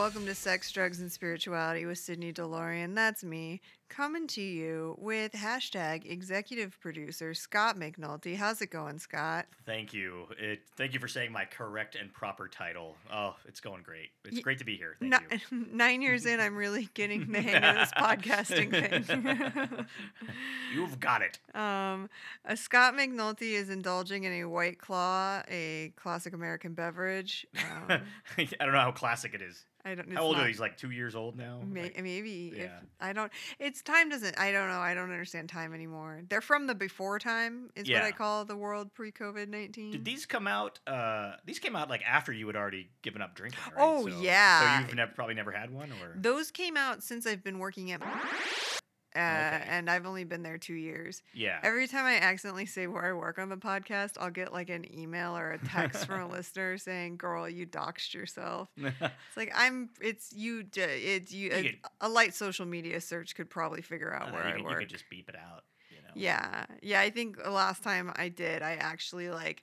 welcome to Sex, Drugs, and Spirituality with Sydney DeLorean. That's me coming to you with hashtag executive producer Scott McNulty. How's it going, Scott? Thank you. It, thank you for saying my correct and proper title. Oh, it's going great. It's Y- great to be here. Thank Ni- you. Nine years in, I'm really getting the hang of this podcasting thing. You've got it. um, uh, Scott McNulty is indulging in a White Claw, a classic American beverage. Um, I don't know how classic it is. I don't. Know. How old are not- these? Like two years old now? May, Like- maybe if yeah. I don't, it's time doesn't. I don't know. I don't understand time anymore. They're from the before time, is what I call the world pre COVID nineteen. Did these come out? Uh, these came out like after you had already given up drinking, right? Oh, So- yeah. So you've never, probably never had one, or Those came out since I've been working at, uh, and I've only been there two years. yeah. Every time I accidentally say where I work on the podcast, I'll get like an email or a text from a listener saying, "Girl, you doxed yourself." It's like I'm. It's you. It's you. You A, could- a light social media search could probably figure out Uh, where you, I can, you work. could just beep it out. You know. Yeah. Yeah. I think the last time I did, I actually like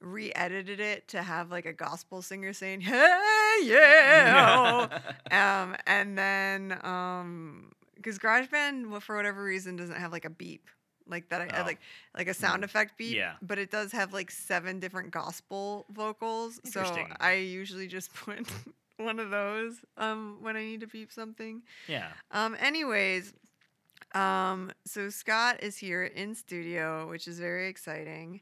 re edited it to have like a gospel singer saying, Hey, yeah. um, and then, um, because GarageBand, for whatever reason, doesn't have like a beep. Like that, I, I Oh. like like a sound Mm. effect beep. Yeah. But it does have like seven different gospel vocals. So I usually just put one of those um when I need to beep something. Yeah. Um, anyways, um, so Scott is here in studio, which is very exciting.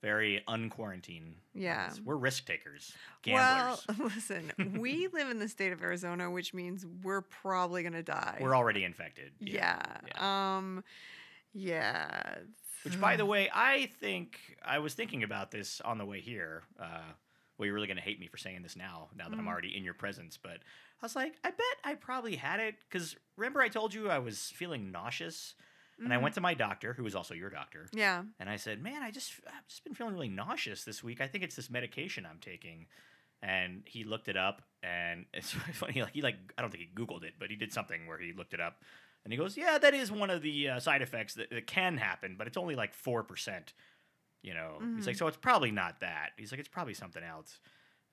Very unquarantined. Yeah. We're risk takers. Gamblers. Well, listen, we live in the state of Arizona, which means we're probably gonna die. We're already infected. yeah. Um, yeah. Which, by the way, I think I was thinking about this on the way here. Uh, well, you're really going to hate me for saying this now, now that I'm Mhm. already in your presence. But I was like, I bet I probably had it because remember I told you I was feeling nauseous, and I went to my doctor, who was also your doctor, Yeah. and I said, "Man, I just I've just been feeling really nauseous this week. I think it's this medication I'm taking." And he looked it up, and it's funny. Like he like I don't think he Googled it, but he did something where he looked it up, and he goes, "Yeah, that is one of the uh, side effects that, that can happen, but it's only like four percent." You know, he's like, Mhm. "So it's probably not that." He's like, "It's probably something else."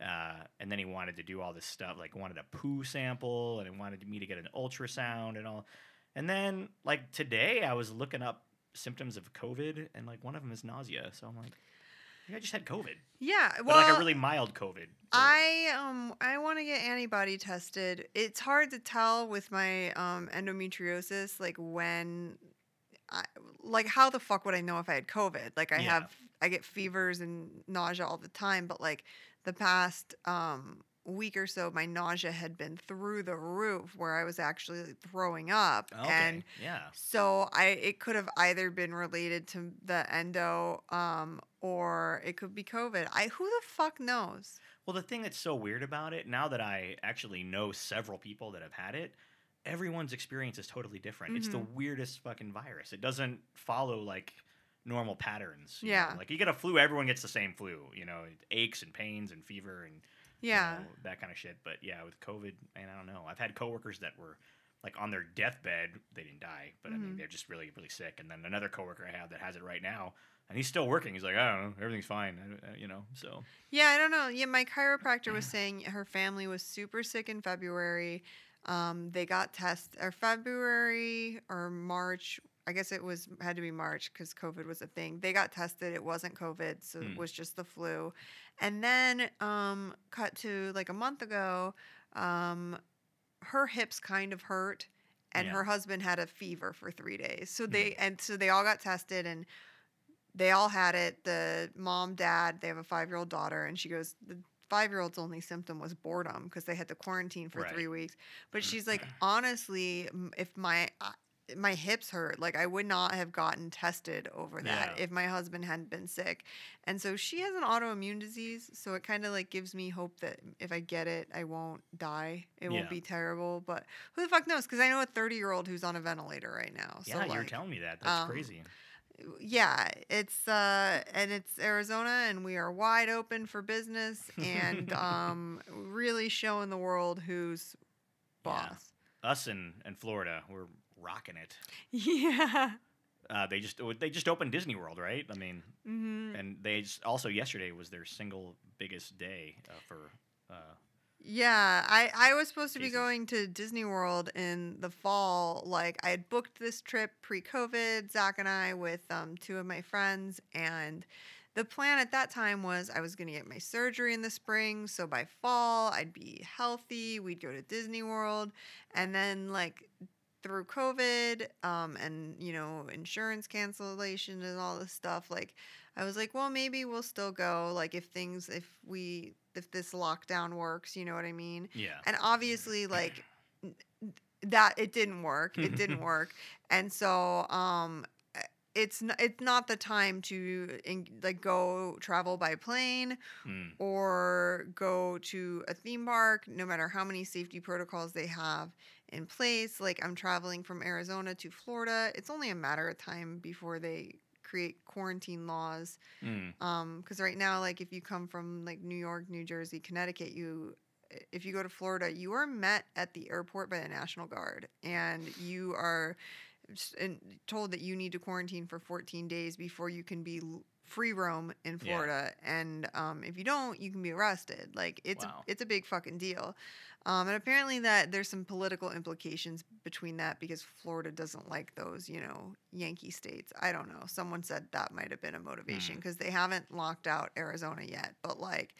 Uh, and then he wanted to do all this stuff, like wanted a poo sample, and he wanted me to get an ultrasound and all. And then like today, I was looking up symptoms of COVID, and like one of them is nausea. So I'm like, I I just had COVID, Yeah. but Well, like a really mild COVID. So- I um I want to get antibody tested. It's hard to tell with my um endometriosis like when I like how the fuck would I know if I had COVID? Like I Yeah. have I get fevers and nausea all the time, but like the past um week or so my nausea had been through the roof where I was actually throwing up okay, and yeah, so I it could have either been related to the endo um or it could be COVID. I who the fuck knows? Well, the thing that's so weird about it, now that I actually know several people that have had it, everyone's experience is totally different. It's the Mhm. weirdest fucking virus. It doesn't follow like normal patterns. you know? Yeah. Like you get a flu, everyone gets the same flu. You know, aches and pains and fever and you Yeah. know, that kind of shit. But yeah, with COVID, man, I don't know. I've had coworkers that were like on their deathbed. They didn't die, but I mean, Mhm. they're just really, really sick. And then another coworker I have that has it right now, and he's still working. He's like, I don't know, everything's fine. I- You know, so Yeah, I don't know. Yeah, my chiropractor was saying her family was super sick in February. Um, they got tests or February or March. I guess it was had to be March because COVID was a thing. They got tested. It wasn't COVID, so it Hmm. was just the flu. And then um, cut to like a month ago, um, her hips kind of hurt, and Yeah. her husband had a fever for three days. So they and so they all got tested and they all had it. The mom, dad, they have a five year old daughter, and she goes, the five year old's only symptom was boredom because they had to quarantine for Right. three weeks. But she's like, honestly, if my my hips hurt, like I would not have gotten tested over that Yeah. if my husband hadn't been sick. And so she has an autoimmune disease, so it kind of like gives me hope that if I get it, I won't die. It Yeah. won't be terrible. But who the fuck knows? Because I know a thirty year old who's on a ventilator right now. So yeah, you're telling me that. That's um, crazy. yeah, it's uh and it's Arizona and we are wide open for business and um really showing the world who's Yeah. boss. Us in, in Florida, we're rocking it. Yeah. Uh, they just they just opened Disney World, right? I mean, hmm and they just, also yesterday was their single biggest day uh, for. Uh, Yeah, I I was supposed to be going to Disney World in the fall. Like I had booked this trip pre-COVID, Zach and I with um two of my friends, and the plan at that time was I was going to get my surgery in the spring, so by fall I'd be healthy. We'd go to Disney World, and then like through COVID, um, and you know insurance cancellation and all this stuff, like I was like, well, maybe we'll still go. Like if things, if we, if this lockdown works, you know what I mean? Yeah. And obviously, like that, it didn't work. It didn't work. And so, um, uh, it's n- it's not the time to in, like go travel by plane Mm. or go to a theme park no matter how many safety protocols they have in place like i'm traveling from arizona to florida it's only a matter of time before they create quarantine laws Mm. um because right now like if you come from like new york new jersey connecticut you if you go to florida you are met at the airport by the national guard and you are told that you need to quarantine for 14 days before you can be free roam in Yeah. florida and um if you don't you can be arrested like it's Wow. a, it's a big fucking deal um, and apparently that there's some political implications between that because Florida doesn't like those, you know, Yankee states. I don't know. Someone said that might have been a motivation Mm. because they haven't locked out Arizona yet. But like,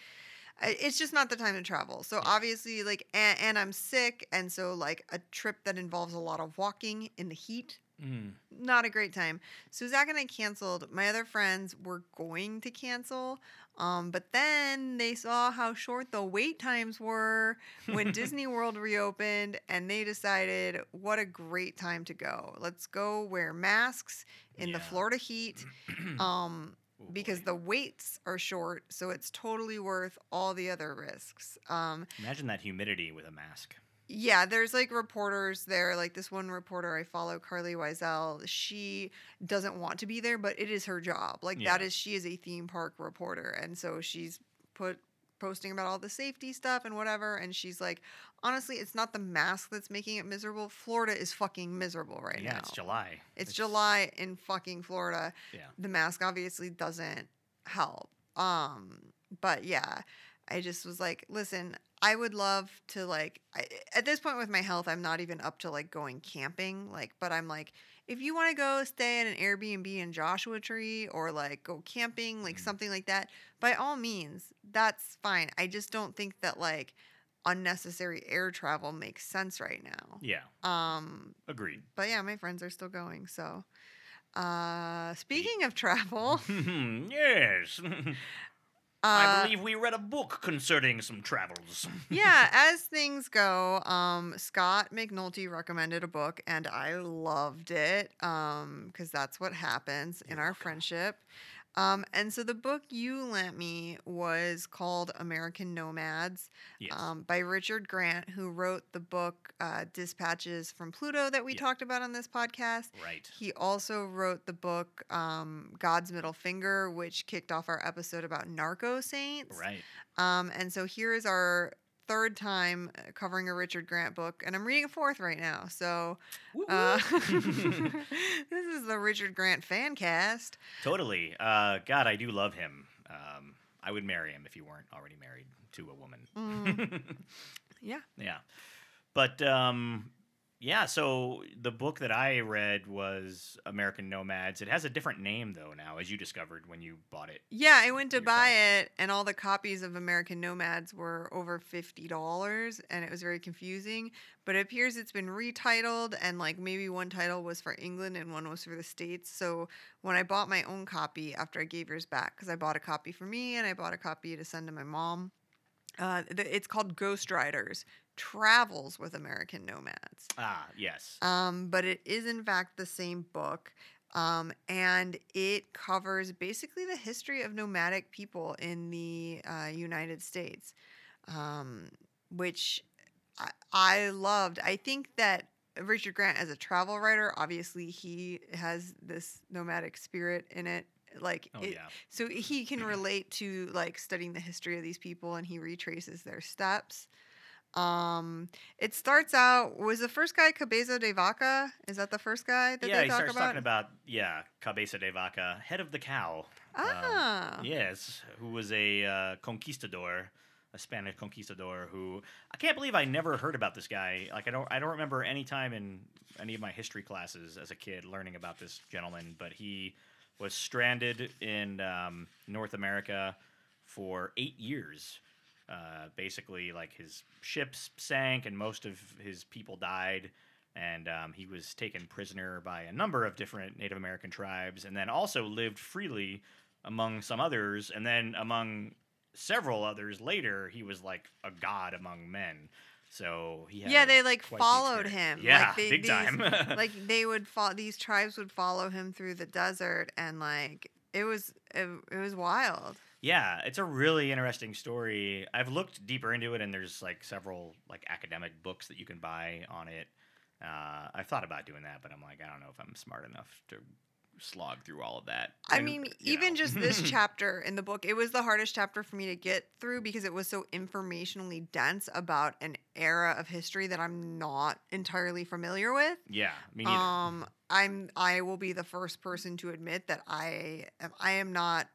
it's just not the time to travel. So Yeah. obviously, like, and, and I'm sick, and so like a trip that involves a lot of walking in the heat Mm. not a great time. So Zach and I canceled. My other friends were going to cancel, um, but then they saw how short the wait times were when Disney World reopened, and they decided what a great time to go. Let's go wear masks in the Florida heat. Um, Oh, because the waits are short, so it's totally worth all the other risks. Um, imagine that humidity with a mask. Yeah, there's like reporters there. Like this one reporter I follow, Carlye Wisel. She doesn't want to be there, but it is her job. Like that Yeah. is she is a theme park reporter, and so she's put posting about all the safety stuff and whatever. And she's like, honestly, it's not the mask that's making it miserable. Florida is fucking miserable right yeah, now. it's July. It's July in fucking Florida. Yeah. The mask obviously doesn't help. Um, but yeah, I just was like, listen, I would love to like I, at this point with my health, I'm not even up to like going camping. Like, but I'm like, if you want to go stay at an Airbnb in Joshua Tree or like go camping, like Mhm. something like that, by all means, that's fine. I just don't think that like unnecessary air travel makes sense right now. Yeah. Um, Agreed. but yeah, my friends are still going. So, uh, speaking of travel, yes. I uh, believe we read a book concerning some travels. yeah, as things go, um, Scott McNulty recommended a book, and I loved it because that's what happens in our friendship. Um, and so the book you lent me was called American Nomads Yes. um, by Richard Grant, who wrote the book uh, Dispatches from Pluto that we Yeah. talked about on this podcast. right. He also wrote the book um, God's Middle Finger, which kicked off our episode about narco saints. Right. Um, and so here is our third time uh, covering a Richard Grant book, and I'm reading a fourth right now. So uh, this is the Richard Grant fan cast. totally. Uh, God, I do love him. Um, I would marry him if he weren't already married to a woman. Mm, yeah. yeah. But um, yeah, so the book that I read was American Nomads. It has a different name though now, as you discovered when you bought it. Yeah, I went to buy it, and all the copies of American Nomads were over fifty dollars, and it was very confusing. But it appears it's been retitled, and like maybe one title was for England and one was for the states. So when I bought my own copy after I gave yours back, because I bought a copy for me and I bought a copy to send to my mom, uh, it's called Ghost Riders: Travels with American Nomads. Ah, yes. Um, but it is in fact the same book. Um, and it covers basically the history of nomadic people in the uh, United States, um, which I, I loved. I think that Richard Grant, as a travel writer, obviously he has this nomadic spirit in it. Like, oh it, yeah. so he can relate to like studying the history of these people and he retraces their steps. Um, it starts out was the first guy Cabeza de Vaca? Is that the first guy that yeah, they he starts talking about yeah, Cabeza de Vaca, head of the cow. Um, ah, yes, who was a uh, conquistador, a Spanish conquistador who I can't believe I never heard about this guy. Like I don't I don't remember any time in any of my history classes as a kid learning about this gentleman, but he was stranded in um, North America for eight years. Uh, basically, like his ships sank and most of his people died, and um, he was taken prisoner by a number of different Native American tribes, and then also lived freely among some others, and then among several others later, he was like a god among men. So he had yeah, they like followed him. Yeah, like, they, big these- time. like they would follow these tribes would follow him through the desert, and like it was it, it was wild. Yeah, it's a really interesting story. I've looked deeper into it, and there's like several like academic books that you can buy on it. Uh, I've thought about doing that, but I'm like, I don't know if I'm smart enough to slog through all of that. I And, mean, even know. just this chapter in the book, it was the hardest chapter for me to get through because it was so informationally dense about an era of history that I'm not entirely familiar with. yeah, me neither. Um, I'm I will be the first person to admit that I am I am not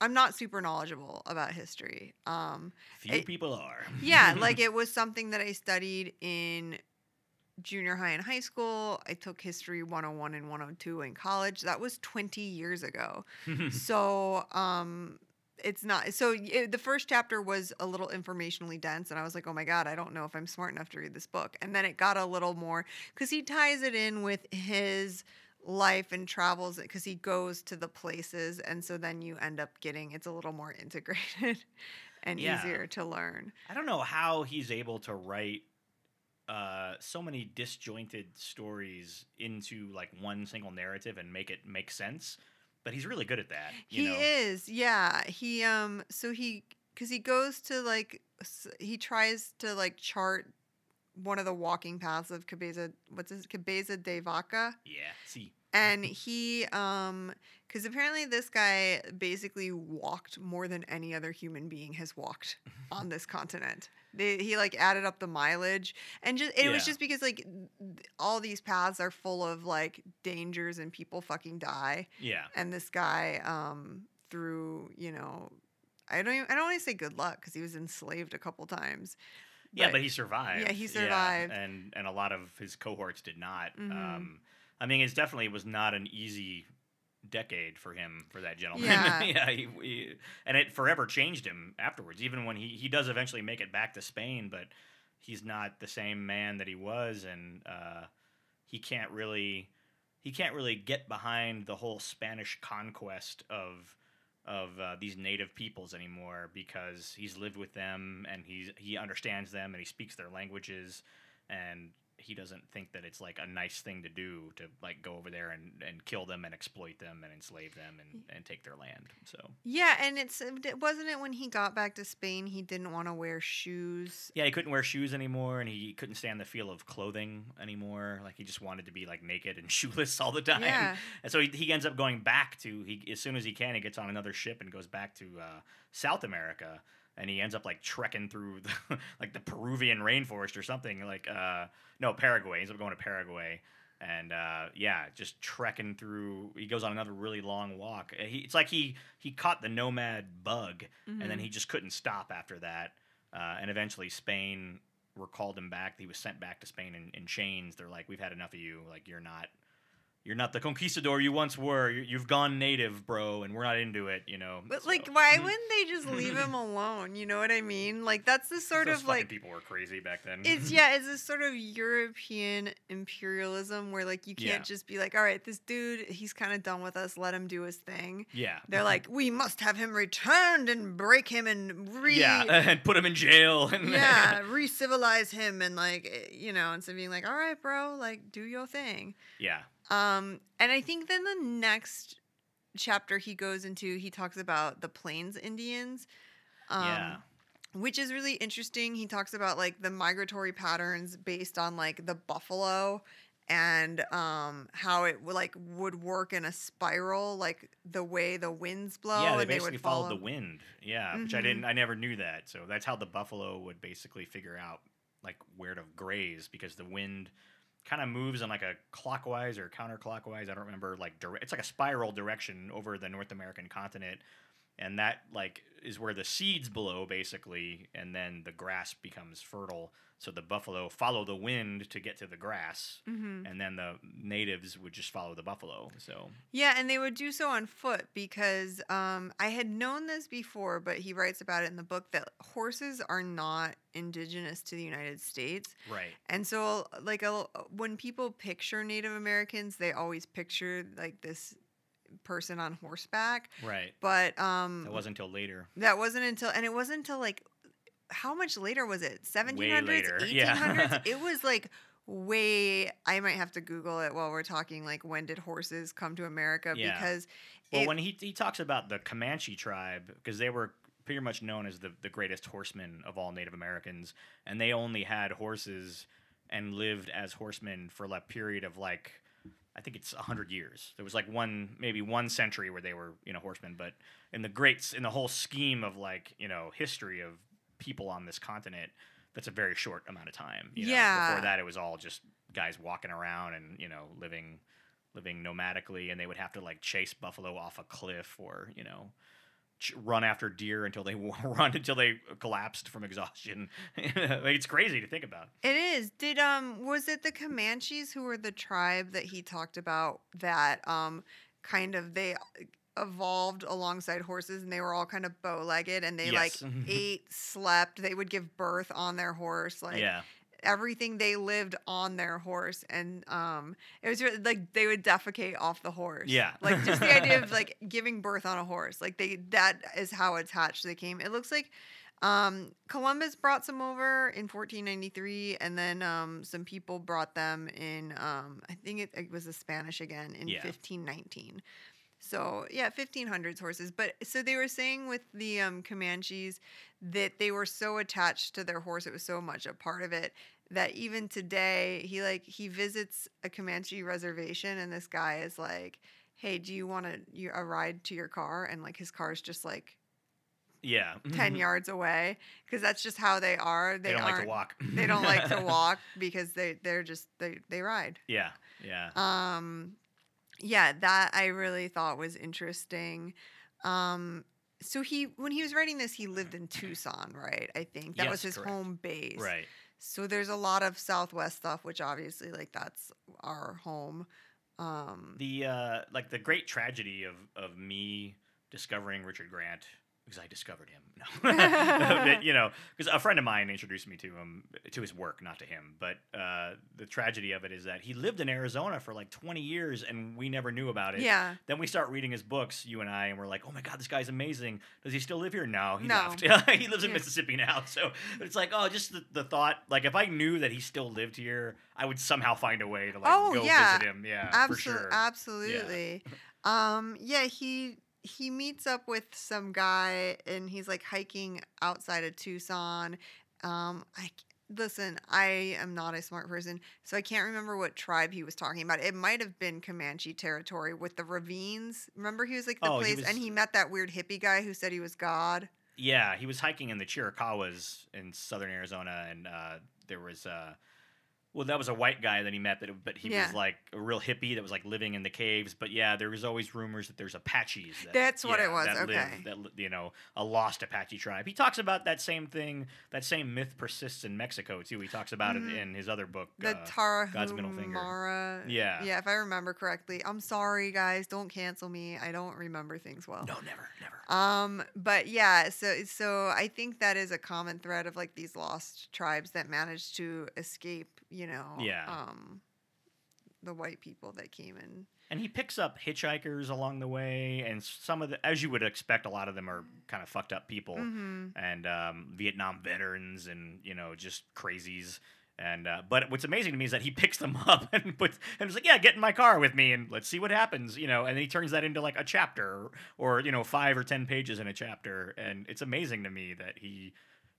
I'm not super knowledgeable about history. Um, Few it- people are. yeah, like it was something that I studied in junior high and high school. I took history 101 and 102 in college. That was 20 years ago. so, um it's not so it, the first chapter was a little informationally dense and i was like oh my god i don't know if i'm smart enough to read this book and then it got a little more because he ties it in with his life and travels because he goes to the places and so then you end up getting it's a little more integrated and Yeah. easier to learn I don't know how he's able to write uh, so many disjointed stories into like one single narrative and make it make sense. But he's really good at that. You know he know? is yeah he um so he because he goes to like he tries to like chart one of the walking paths of cabeza what's this cabeza de vaca Yeah. See. And he um because apparently this guy basically walked more than any other human being has walked on this continent they, he like added up the mileage and just it was just because like all these paths are full of like dangers and people fucking die Yeah. and this guy um through you know i don't even, i don't want to say good luck because he was enslaved a couple times Yeah, but he survived. Yeah, he survived. and and a lot of his cohorts did not. Mhm. Um, I mean, it definitely was not an easy decade for him for that gentleman. Yeah. yeah, he, he- and it forever changed him afterwards. Even when he he does eventually make it back to Spain, but he's not the same man that he was, and uh, he can't really he can't really get behind the whole Spanish conquest of of uh, these native peoples anymore because he's lived with them and he's he understands them and he speaks their languages and he doesn't think that it's like a nice thing to do to like go over there and, and kill them and exploit them and enslave them and, and take their land so. Yeah and it's it- wasn't it when he got back to spain he didn't want to wear shoes? Yeah he couldn't wear shoes anymore and he couldn't stand the feel of clothing anymore like he just wanted to be like naked and shoeless all the time. Yeah. and so he, he ends up going back to he as soon as he can he gets on another ship and goes back to uh, south america and he ends up like trekking through the, like the peruvian rainforest or something like uh no paraguay he ends up going to paraguay and uh, yeah, just trekking through. He goes on another really long walk. He, it's like he he caught the nomad bug, and then Mhm. he just couldn't stop after that. Uh, and eventually, Spain recalled him back. He was sent back to Spain in, in chains. They're like, "We've had enough of you. Like, you're not, you're not the conquistador you once were. You, you've gone native, bro, and we're not into it." You know. but So- like why wouldn't they just leave him alone you know what i mean like that's the sort Those of like people were crazy back then. it's yeah it's this sort of european imperialism where like you can't Yeah. just be like all right this dude he's kind of done with us let him do his thing yeah. they're like we must have him returned and break him and re yeah, and put him in jail. And yeah re-civilize him and like eh, you know instead of being like all right bro like do your thing yeah. Um and i think then the next chapter he goes into he talks about the plains indians um, Yeah. which is really interesting he talks about like the migratory patterns based on like the buffalo and um how it would like would work in a spiral like the way the winds blow yeah, they and they basically would followed follow the wind. Yeah, which I didn't. I never knew that. So that's how the buffalo would basically figure out like where to graze because the wind kind of moves in like a clockwise or counterclockwise. I don't remember like dire- it's like a spiral direction over the North American continent. And that like is where the seeds blow basically, and then the grass becomes fertile. So the buffalo follow the wind to get to the grass, hmm and then the natives would just follow the buffalo. So Yeah, and they would do so on foot because um, I had known this before, but he writes about it in the book that horses are not indigenous to the United States. right, And so, like, a, when people picture Native Americans, they always picture like this person on horseback. right. But um, That wasn't until later. that wasn't until, and it wasn't until like, how much later was it? 1700s, 1800s? yeah. it was like way, I might have to Google it while we're talking, like, when did horses come to America? Yeah. Because Well, it- when he he talks about the Comanche tribe, because they were pretty much known as the, the greatest horsemen of all Native Americans, and they only had horses and lived as horsemen for a period of like I think it's hundred years. There was like one maybe one century where they were you know horsemen, but in the great in the whole scheme of like you know history of people on this continent, that's a very short amount of time. You know? Yeah. Before that, it was all just guys walking around and you know living living nomadically, and they would have to like chase buffalo off a cliff or you know run after deer until they run until they collapsed from exhaustion. it's crazy to think about. It is. Did um was it the Comanches who were the tribe that he talked about that um kind of they evolved alongside horses and they were all kind of bow-legged and they Yes. like ate, slept, they would give birth on their horse like yeah, everything they lived on their horse and um it was really, like they would defecate off the horse Yeah. like just the idea of like giving birth on a horse like they that is how attached they came it looks like um columbus brought some over in 1493 and then um some people brought them in um i think it, it was the spanish again in Yeah. 1519 so yeah 1500s horses but so they were saying with the um comanches that they were so attached to their horse it was so much a part of it that even today he like he visits a comanche reservation and this guy is like hey do you want to you a ride to your car and like his car's just like yeah. 10 yards away because that's just how they are They, they, don't like to walk. they don't like to walk because they they're just they they ride Yeah, yeah. um yeah that i really thought was interesting um so he when he was writing this he lived in tucson right i think that was his correct. home base right. so there's a lot of southwest stuff which obviously like that's our home um The uh, like the great tragedy of of me discovering Richard Grant because I discovered him. No, That, you know, because a friend of mine introduced me to him to his work, not to him. But uh, the tragedy of it is that he lived in Arizona for like 20 years, and we never knew about it. yeah Then we start reading his books, you and I, and we're like, "Oh my God, this guy's amazing." Does he still live here? No, he No. left. he lives in Yeah. Mississippi now. So it's like, oh, just the, the thought. Like, if I knew that he still lived here, I would somehow find a way to like Oh, go yeah. visit him. Yeah, for sure. absolutely um yeah he he meets up with some guy and he's like hiking outside of tucson. Um i listen i am not a smart person so i can't remember what tribe he was talking about. It might have been comanche territory with the ravines. Remember he was like the Oh, he place was- and he met that weird hippie guy who said he was god? Yeah, he was hiking in the Chiricahuas in southern Arizona, and uh, there was uh, well, that was a white guy that he met, that but he Yeah. was like a real hippie that was like living in the caves. But yeah, there was always rumors that there's Apaches. That, That's what it yeah, was, That okay. live, that you know, a lost Apache tribe. He talks about that same thing. That same myth persists in Mexico too. He talks about Mhm. it in his other book. the uh, God's Middle Finger. Tarahumara. Yeah. Yeah, if I remember correctly. I'm sorry, guys. Don't cancel me. I don't remember things well. no, never, never. Um, but yeah, so so I think that is a common thread of like these lost tribes that managed to escape, you know, Yeah. um the white people that came in. And he picks up hitchhikers along the way, and some of the, as you would expect, a lot of them are kind of fucked up people. hmm and um, Vietnam veterans and you know just crazies. And uh, but what's amazing to me is that he picks them up and puts and is like, yeah, get in my car with me and let's see what happens, you know. And then he turns that into like a chapter or you know five or ten pages in a chapter, and it's amazing to me that he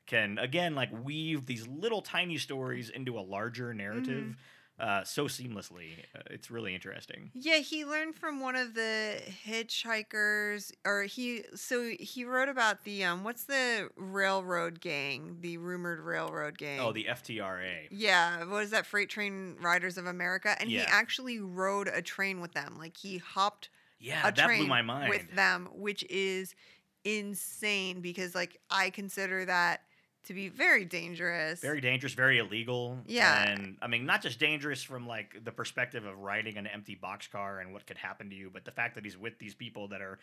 can again like weave these little tiny stories into a larger narrative uh, so seamlessly. Uh, it's really interesting. Yeah, he learned from one of the hitchhikers or he so he wrote about the um what's the railroad gang, the rumored railroad gang. Oh, the FTRA. Yeah, what is that? Freight Train Riders of America, and he actually rode a train with them. Like he hopped Yeah, a that train blew my mind. with them, which is insane because like I consider that to be very dangerous. very dangerous, very illegal. Yeah. And I mean, not just dangerous from like the perspective of riding an empty boxcar and what could happen to you, but the fact that he's with these people that are,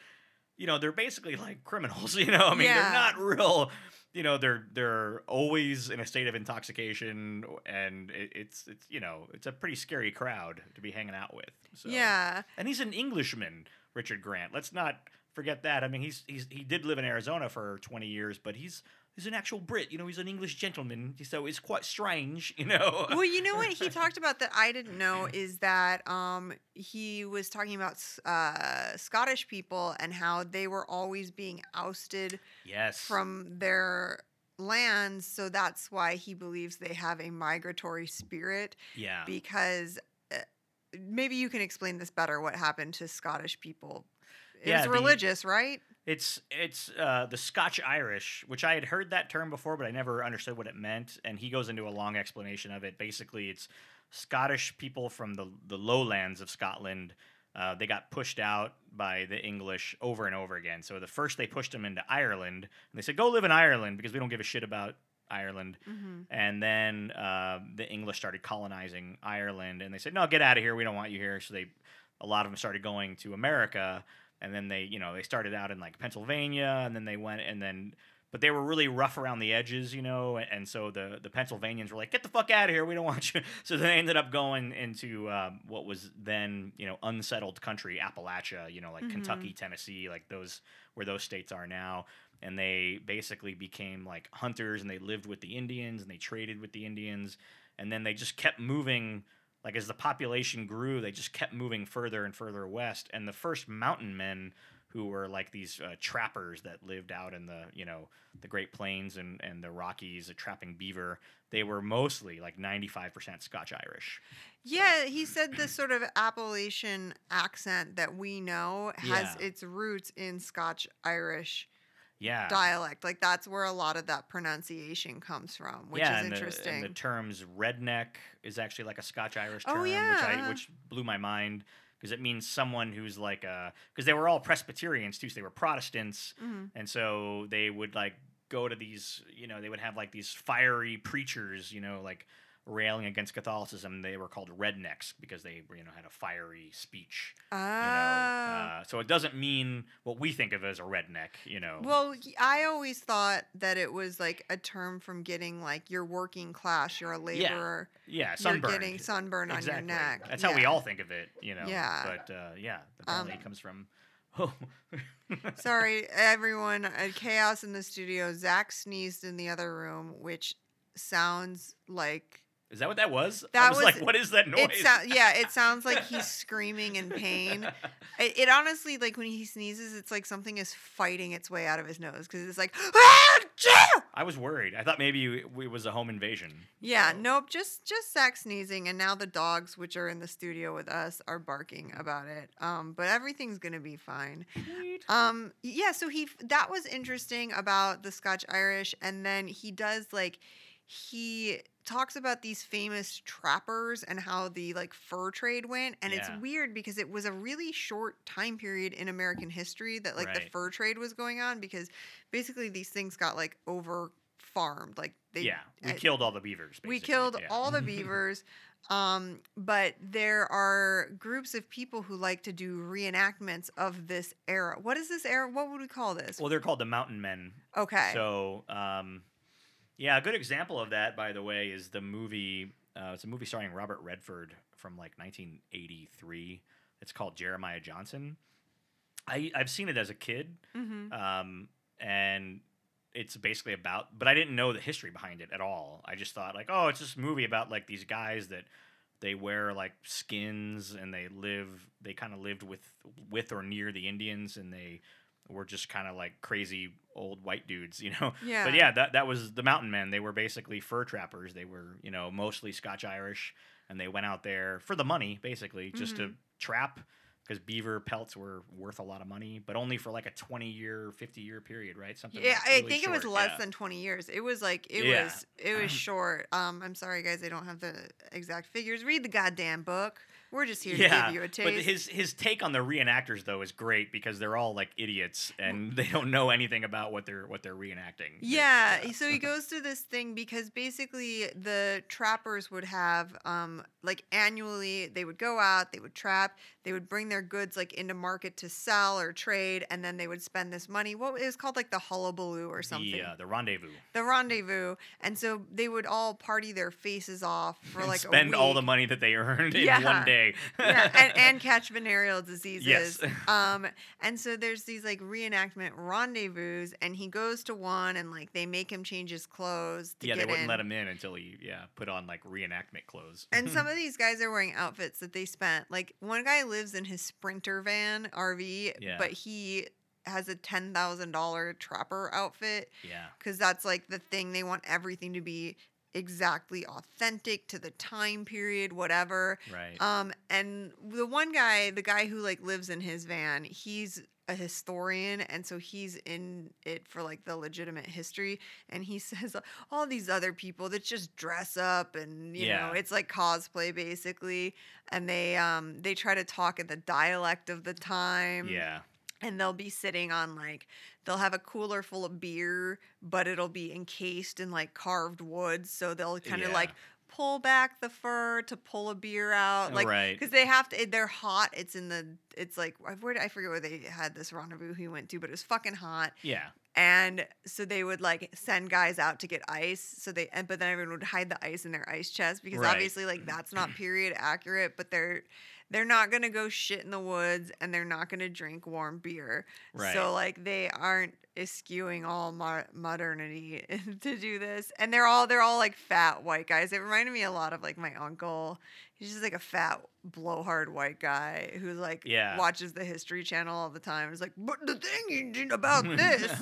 you know, they're basically like criminals. You know, I mean, Yeah. they're not real. You know, they're they're always in a state of intoxication, and it, it's it's you know, it's a pretty scary crowd to be hanging out with. So. Yeah. And he's an Englishman, Richard Grant. Let's not forget that. I mean, he's he's he did live in Arizona for 20 years, but he's he's an actual Brit. You know, he's an English gentleman. So it's quite strange, you know. well, you know what he talked about that I didn't know is that um, he was talking about uh, Scottish people and how they were always being ousted yes. from their lands. So that's why he believes they have a migratory spirit yeah. because uh, maybe you can explain this better what happened to Scottish people. It Yeah, was the- religious, right? It's it's uh, the Scotch Irish, which I had heard that term before, but I never understood what it meant. And he goes into a long explanation of it. Basically, it's Scottish people from the the lowlands of Scotland. Uh, they got pushed out by the English over and over again. So the first they pushed them into Ireland, and they said, "Go live in Ireland because we don't give a shit about Ireland." Mm-hmm. And then uh, the English started colonizing Ireland, and they said, "No, get out of here. We don't want you here." So they, a lot of them started going to America, and then they, you know, they started out in like Pennsylvania, and then they went, and then, but they were really rough around the edges, you know, and, and so the the Pennsylvanians were like, "Get the fuck out of here. We don't want you." So they ended up going into um, what was then, you know, unsettled country, Appalachia, you know, like Mhm. Kentucky, Tennessee, like those where those states are now and they basically became like hunters and they lived with the Indians and they traded with the Indians and then they just kept moving like as the population grew they just kept moving further and further west and the first mountain men who were like these uh, trappers that lived out in the you know the Great Plains and, and the Rockies uh, trapping beaver they were mostly like 95% Scotch Irish Yeah, he said this sort of Appalachian accent that we know has Yeah. its roots in Scotch Irish yeah dialect. Like that's where a lot of that pronunciation comes from, which yeah, is and the- interesting. and the terms redneck is actually like a Scotch Irish Oh, term, which. I which blew my mind because it means someone who's like a because they were all Presbyterians too, so they were Protestants, Mhm. and so they would like go to these, you know, they would have like these fiery preachers, you know, like railing against Catholicism. They were called rednecks because they, you know, had a fiery speech. You know, Ah. uh, so it doesn't mean what we think of as a redneck, you know. well, I always thought that it was like a term from getting like you're working class, you're a laborer, yeah, you're getting sunburn on your neck. That's how we all think of it, you know. Yeah. But uh, yeah, apparently Um, it comes from. Oh. Sorry, everyone. Uh, chaos in the studio. Zach sneezed in the other room, which sounds like Is that what that was? I That was, was- like, what is that noise? it. Sou- yeah, it sounds like he's screaming in pain. It, it honestly, like when he sneezes, it's like something is fighting its way out of his nose because it's like, ah, I was worried. I thought maybe it was a home invasion. yeah, So- nope, just just Zach sneezing, and now the dogs, which are in the studio with us, are barking about it. Um, but everything's gonna be fine. Um, yeah, so he that was interesting about the Scotch Irish, and then he does like he talks about these famous trappers and how the like fur trade went, and Yeah. it's weird because it was a really short time period in American history that like the fur trade was going on because basically these things got like over farmed, like they yeah, we killed all the beavers. basically. we killed yeah. all the beavers um, but there are groups of people who like to do reenactments of this era what is this era what would we call this Well, they're called the Mountain Men. okay So, um, yeah, a good example of that, by the way, is the movie. Uh, it's a movie starring Robert Redford from like 1983. It's called Jeremiah Johnson. I I've seen it as a kid, hmm um, and it's basically about. But I didn't know the history behind it at all. I just thought like, oh, it's this movie about like these guys that they wear like skins and they live. They kind of lived with with or near the Indians, and they were just kind of like crazy old white dudes, you know. yeah But yeah, that that was the mountain men. They were basically fur trappers. They were, you know, mostly Scotch Irish, and they went out there for the money, basically, just to trap because beaver pelts were worth a lot of money, but only for like a twenty year, fifty year period, right? Something. yeah, like I really think it was less yeah. than 20 years. It was like it Yeah. was it was short. Um I'm sorry guys, I don't have the exact figures. Read the goddamn book. We're just here yeah, to give you a taste. but his his take on the reenactors though is great because they're all like idiots and they don't know anything about what they're what they're reenacting. Yeah, so he goes through this thing because basically the trappers would have um like annually they would go out, they would trap, they would bring their goods like into market to sell or trade, and then they would spend this money. What it was called like the hullabaloo or something. The, uh, the rendezvous. The rendezvous, and so they would all party their faces off for like spend all the money that they earned in Yeah. one day. yeah, and, and catch venereal diseases. Yes. Um, and so there's these like reenactment rendezvous, and he goes to one, and like they make him change his clothes to yeah, they wouldn't in. let him in until he yeah put on like reenactment clothes. And some of these guys are wearing outfits that they spent. Like one guy lives in his Sprinter van RV, Yeah. but he has a ten thousand dollar trapper outfit yeah, because that's like the thing. They want everything to be exactly authentic to the time period, whatever. right. Um, and the one guy, the guy who like lives in his van, he's a historian, and so he's in it for like the legitimate history. And he says all these other people that just dress up, and you know, it's like cosplay basically. And they um they try to talk in the dialect of the time yeah, and they'll be sitting on like they'll have a cooler full of beer but it'll be encased in like carved wood so they'll kind of Yeah. like pull back the fur to pull a beer out like right. because they have to they're hot it's in the it's like I- where did- I forget where they had this rendezvous he went to but it was fucking hot Yeah, and so they would like send guys out to get ice so they and but then everyone would hide the ice in their ice chest because Right. obviously like that's not period accurate but they're they're not gonna go shit in the woods and they're not gonna drink warm beer right. so like they aren't eschewing all mo- modernity to do this and they're all they're all like fat white guys it reminded me a lot of like my uncle he's just like a fat blowhard white guy who like Yeah. watches the history channel all the time it's like but the thing about this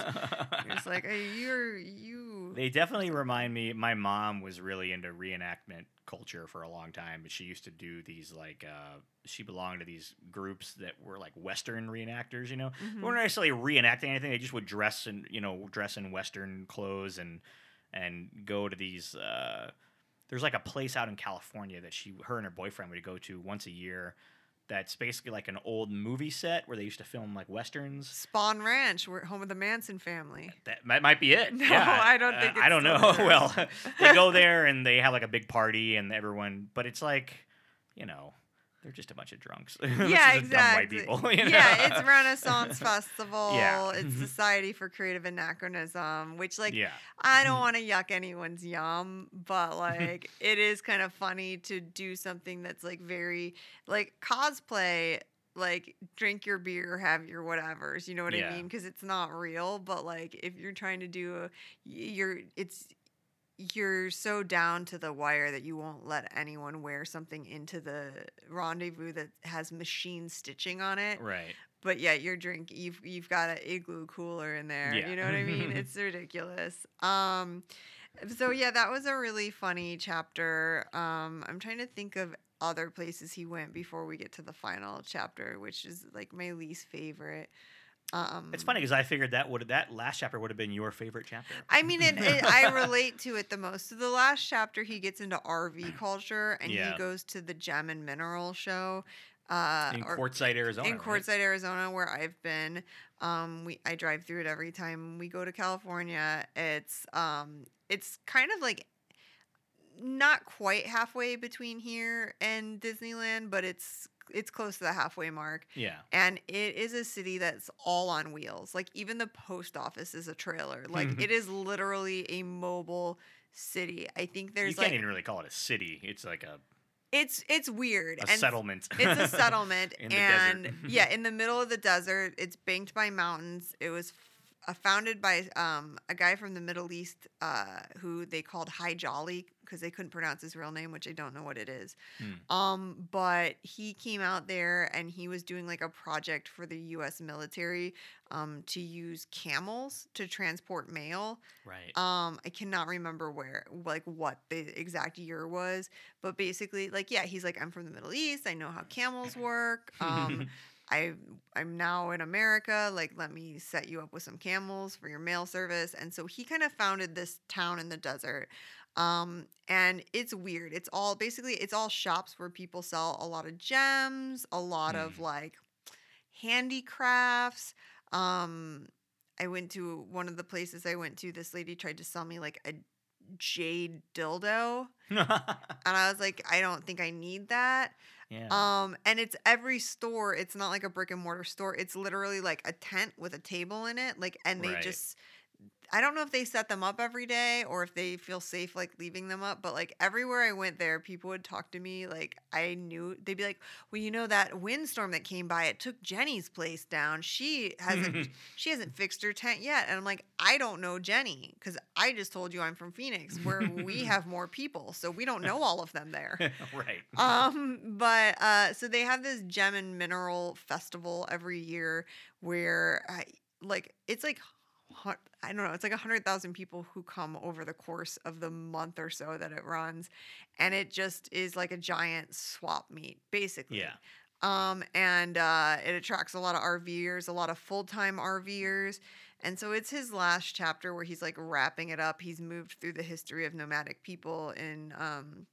it's like hey, you're you. They definitely remind me. My mom was really into reenactment culture for a long time, but she used to do these like uh, she belonged to these groups that were like Western reenactors. You know, Mhm. they weren't necessarily reenacting anything. They just would dress in you know dress in Western clothes and and go to these. Uh, there's like a place out in California that she, her and her boyfriend would go to once a year. That's basically like an old movie set where they used to film like westerns. Spahn Ranch, we're home of the Manson family. That might, might be it. No, yeah, I don't uh, think I don't know. well, they go there and they have like a big party and everyone, but it's like, you know, they're just a bunch of drunks. Yeah, just dumb white exactly. people. you know? Yeah, it's Renaissance Festival. Yeah. It's mm-hmm. Society for Creative Anachronism, which like yeah, I don't mm-hmm. want to yuck anyone's yum, but like it is kind of funny to do something that's like very like cosplay like drink your beer, have your whatevers, you know what Yeah. I mean? Because it's not real, but like if you're trying to do a, you're it's you're so down to the wire that you won't let anyone wear something into the rendezvous that has machine stitching on it. right. But yet your drink you've you've got an igloo cooler in there. Yeah. You know what I mean? It's ridiculous. Um so yeah, that was a really funny chapter. Um I'm trying to think of other places he went before we get to the final chapter, which is like my least favorite. Um It's funny because I figured that would that last chapter would have been your favorite chapter. I mean, it, it, I relate to it the most. So the last chapter, he gets into RV culture and Yeah. he goes to the Gem and Mineral Show. Uh, in Quartzsite, Arizona. in right? Quartzsite, Arizona, where I've been. Um, we I drive through it every time we go to California. It's um, it's kind of like not quite halfway between here and Disneyland, but it's it's close to the halfway mark. Yeah. And it is a city that's all on wheels. Like even the post office is a trailer. Like mm-hmm. it is literally a mobile city. I think there's you can't like even really call it a city. It's like a, it's it's weird. a and settlement. it's a settlement and yeah in the middle of the desert it's banked by mountains it was uh, founded by um, a guy from the middle east uh, who they called Hi Jolly because they couldn't pronounce his real name which i don't know what it is Hmm. um, but he came out there and he was doing like a project for the us military um, to use camels to transport mail right. um, I cannot remember where, like, what the exact year was, but basically, like, yeah, he's like, I'm from the Middle East. I know how camels work. Um, I I'm now in America. Like, let me set you up with some camels for your mail service. And so he kind of founded this town in the desert. Um, and it's weird. It's all basically it's all shops where people sell a lot of gems, a lot of Mm. like handicrafts. Um, I went to one of the places I went to. This lady tried to sell me like a jade dildo, and I was like, I don't think I need that. Yeah. Um, and it's every store. It's not like a brick and mortar store. It's literally like a tent with a table in it. Like, and they Right. just, I don't know if they set them up every day or if they feel safe like leaving them up. But like everywhere I went there, people would talk to me. Like I knew they'd be like, "Well, you know that windstorm that came by. It took Jenny's place down. She hasn't, she hasn't fixed her tent yet." And I'm like, "I don't know Jenny because I just told you I'm from Phoenix, where we have more people, so we don't know all of them there." right. um but uh so they have this gem and mineral festival every year where I, like it's like i don't know it's like a hundred thousand people who come over the course of the month or so that it runs and it just is like a giant swap meet basically yeah. um, and uh, it attracts a lot of RVers, a lot of full time RVers. And so it's his last chapter where he's like wrapping it up. He's moved through the history of nomadic people in um,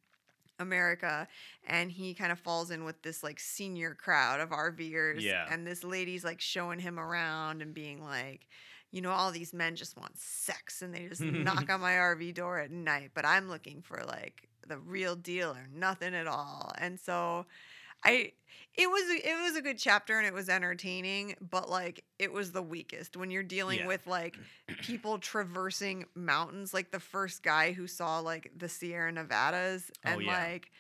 America, and he kind of falls in with this like senior crowd of RVers. Yeah. And this lady's like showing him around and being like, you know, all these men just want sex and they just knock on my RV door at night, but I'm looking for like the real deal or nothing at all. And so I it was it was a good chapter and it was entertaining, but like it was the weakest when you're dealing Yeah. with like people traversing mountains like the first guy who saw like the Sierra Nevadas Oh, and yeah. like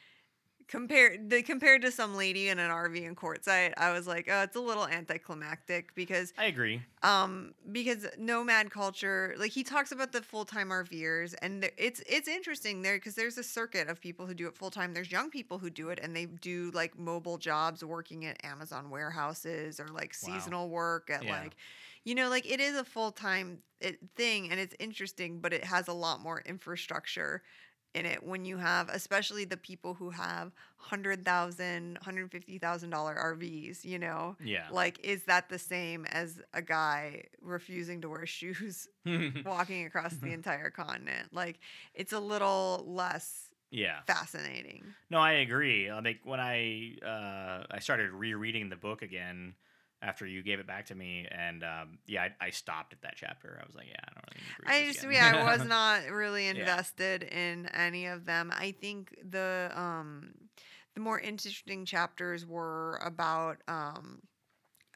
compared they compared to some lady in an RV in Quartzsite, I was like, oh, it's a little anticlimactic because I agree. um because nomad culture like he talks about the full-time rvers and th- it's it's interesting there because there's a circuit of people who do it full-time there's young people who do it and they do like mobile jobs working at amazon warehouses or like Wow. seasonal work at Yeah. like you know like it is a full-time thing and it's interesting but it has a lot more infrastructure in it when you have especially the people who have $100000 $150000 rvs you know Yeah. like, is that the same as a guy refusing to wear shoes walking across the entire continent? Like, it's a little less yeah. fascinating. No, I agree. I think when I uh, I started rereading the book again after you gave it back to me, and um, yeah, I, I stopped at that chapter. I was like, yeah, I don't really I just, yeah, I was not really Yeah. invested in any of them. I think the, um, the more interesting chapters were about, um,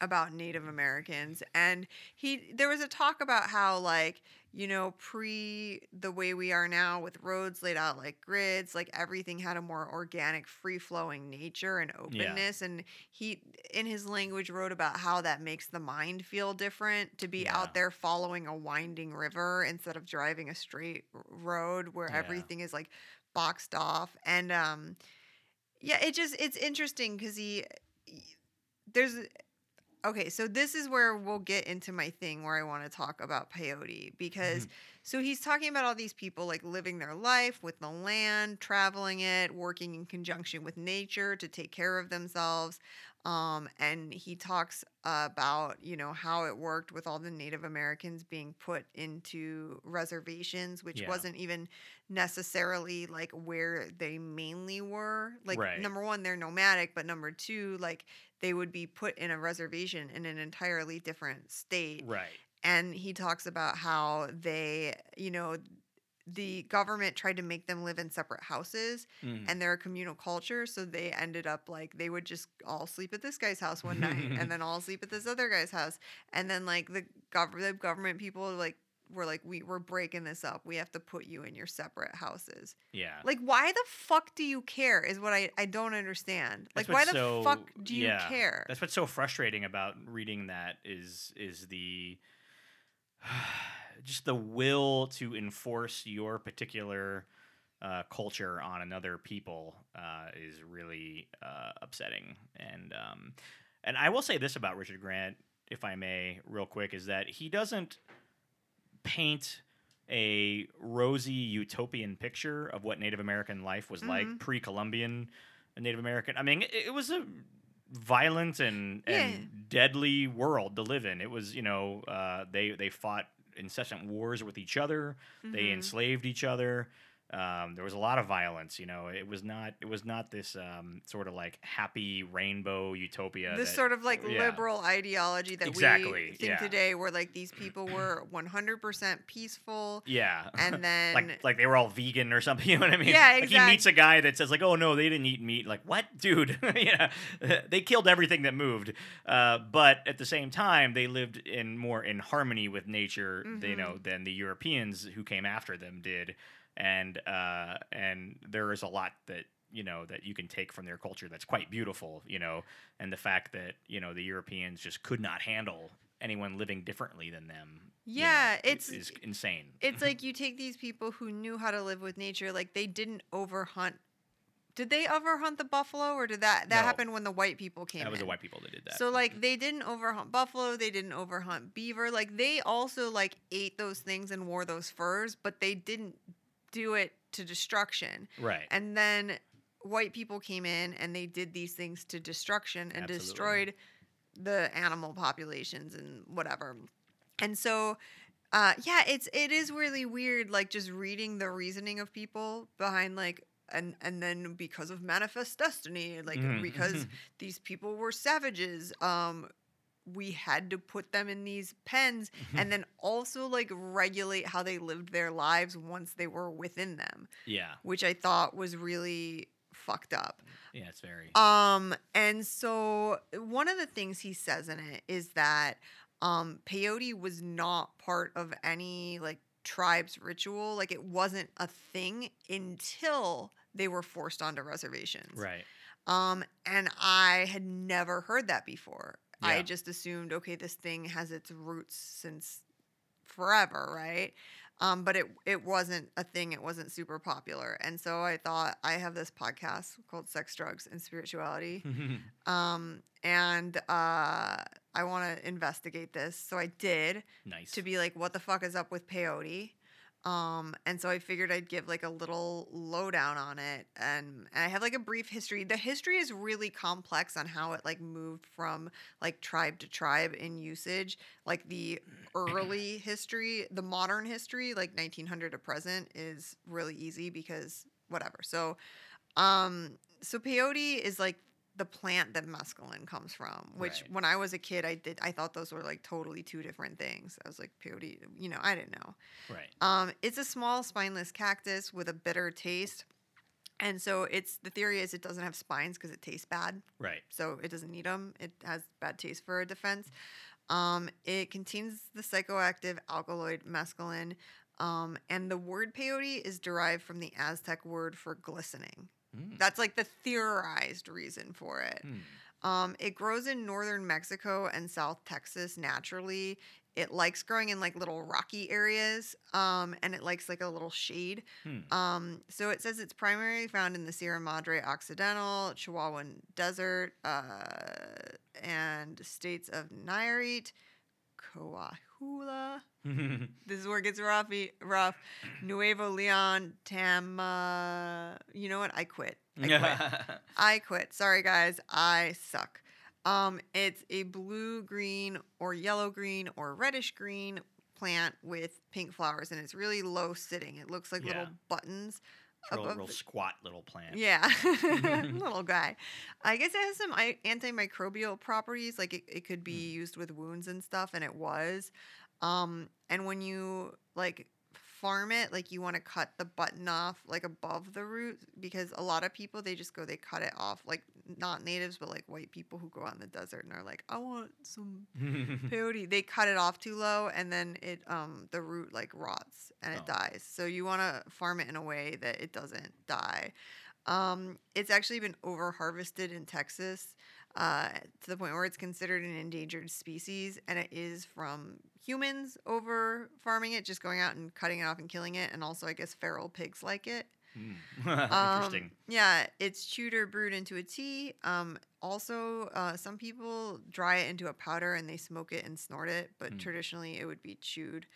about Native Americans and he there was a talk about how like you know pre the way we are now with roads laid out like grids like everything had a more organic free flowing nature and openness and he in his language wrote about how that makes the mind feel different to be Yeah. out there following a winding river instead of driving a straight road where Yeah. everything is like boxed off and um yeah it just it's interesting because he there's okay so this is where we'll get into my thing where i want to talk about peyote because so he's talking about all these people like living their life with the land traveling it working in conjunction with nature to take care of themselves um, and he talks about you know how it worked with all the native americans being put into reservations which Yeah. wasn't even necessarily like where they mainly were like Right. number one they're nomadic but number two like they would be put in a reservation in an entirely different state right. and he talks about how they you know the government tried to make them live in separate houses Mm. and they're a communal culture so they ended up like they would just all sleep at this guy's house one night and then all sleep at this other guy's house and then like the, gov- the government people like were like we, we're breaking this up. We have to put you in your separate houses. Yeah. like why the fuck do you care is what i, I don't understand. Like why what's the so- fuck do you yeah, care? That's what's so frustrating about reading that is is the just the will to enforce your particular uh, culture on another people uh, is really uh, upsetting. And um, and I will say this about Richard Grant, if I may, real quick, is that he doesn't paint a rosy utopian picture of what Native American life was like Mhm. pre-Columbian Native American. I mean, it, it was a violent and, Yeah. and deadly world to live in. It was, you know, uh, they they fought incessant wars with each other. They Mhm. enslaved each other. Um, there was a lot of violence. You know, it was not it was not this um, sort of like happy rainbow utopia. this that- sort of like yeah. liberal ideology that Exactly, we think yeah. today, where like these people were 100% peaceful, Yeah. and then like like they were all vegan or something. You know what I mean? Yeah, Like he meets a guy that says like, "Oh no, they didn't eat meat." Like what, dude? yeah, they killed everything that moved. Uh, but at the same time, they lived in more in harmony with nature, you Mm-hmm. know, than the Europeans who came after them did. And uh, and there is a lot that you know that you can take from their culture that's quite beautiful. You know, and the fact that you know the Europeans just could not handle anyone living differently than them. you know, Yeah, it's- is insane. it's like you take these people who knew how to live with nature, like they didn't overhunt. Did they overhunt the buffalo, or did that that No. happen when the white people came? that was the white people that did that. So like they didn't overhunt buffalo, they didn't overhunt beaver. Like they also like ate those things and wore those furs, but they didn't do it to destruction. right. And then white people came in and they did these things to destruction and Absolutely. destroyed the animal populations and whatever. And so uh yeah, it's it is really weird like just reading the reasoning of people behind like and and then because of manifest destiny like Mhm. because these people were savages um we had to put them in these pens and then also like regulate how they lived their lives once they were within them yeah, which I thought was really fucked up. yeah, it's very. Um, and so one of the things he says in it is that um, peyote was not part of any like tribe's ritual. Like it wasn't a thing until they were forced onto reservations. right. Um, and I had never heard that before. I just assumed, okay, this thing has its roots since forever, right? Um, but it it wasn't a thing. It wasn't super popular, and so I thought I have this podcast called Sex, Drugs, and Spirituality, um, and uh, I want to investigate this. So I did nice. to be like, what the fuck is up with peyote? Um, and so I figured I'd give like a little lowdown on it, and, and I have like a brief history. The history is really complex on how it like moved from like tribe to tribe in usage. Like the early history, the modern history, like 1900 to present, is really easy because whatever. So, um, so peyote is like the plant that mescaline comes from, which Right. when I was a kid, I did I thought those were like totally two different things. I was like peyote, you know, I didn't know. right. Um, it's a small spineless cactus with a bitter taste, and so it's the theory is it doesn't have spines because it tastes bad, Right. so it doesn't need them. It has bad taste for a defense. Um, it contains the psychoactive alkaloid mescaline. Um, and the word peyote is derived from the Aztec word for glistening. Mm. That's like the theorized reason for it. Hmm. Um, it grows in northern Mexico and South Texas naturally. It likes growing in like little rocky areas, um, and it likes like a little shade. Hmm. Um, so it says it's primarily found in the Sierra Madre Occidental, Chihuahuan Desert, uh, and states of Nayarit, Coahuila. This is where it gets rough. Rough. Nuevo Leon, Tama. You know what? I quit. I quit. I quit. Sorry, guys. I suck. Um, it's a blue green or yellow green or reddish green plant with pink flowers, and it's really low sitting. It looks like little buttons real, real squat little plant. yeah, little guy. I guess it has some antimicrobial properties. Like it, it could be used with wounds and stuff, and it was. Um, and when you like farm it, like you want to cut the button off like above the root because a lot of people they just go they cut it off like not natives but like white people who go out in the desert and are like I want some peyote. They cut it off too low and then it um the root like rots and it Oh. dies. So you want to farm it in a way that it doesn't die. Um, it's actually been over harvested in Texas uh, to the point where it's considered an endangered species, and it is from humans over farming it, just going out and cutting it off and killing it, and also I guess feral pigs like it. Hmm. Um, Interesting. Yeah, it's chewed or brewed into a tea. Um, also, uh, some people dry it into a powder and they smoke it and snort it, but Mm. traditionally it would be chewed.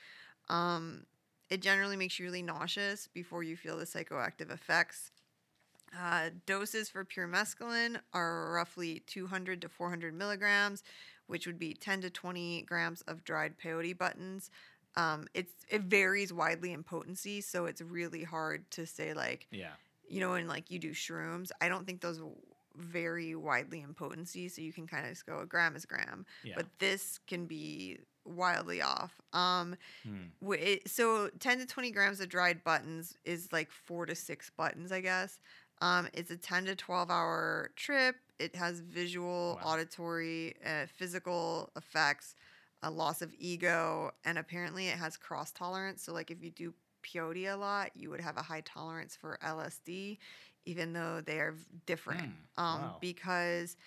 Um, it generally makes you really nauseous before you feel the psychoactive effects. Uh, doses for pure mescaline are roughly 200 to 400 milligrams, which would be 10 to 20 grams of dried peyote buttons. um, it's it varies widely in potency, so it's really hard to say like Yeah. you know, when like you do shrooms, I don't think those vary widely in potency, so you can kind of just go a gram is gram. Yeah. But this can be wildly off. Um, Hmm. it, so 10 to 20 grams of dried buttons is like four to six buttons, I guess. Um, it's a 10 to 12 hour trip. It has visual, Wow. auditory, uh, physical effects, a loss of ego, and apparently it has cross tolerance. So, like if you do peyote a lot, you would have a high tolerance for LSD, even though they are different. Hmm, Um, wow. because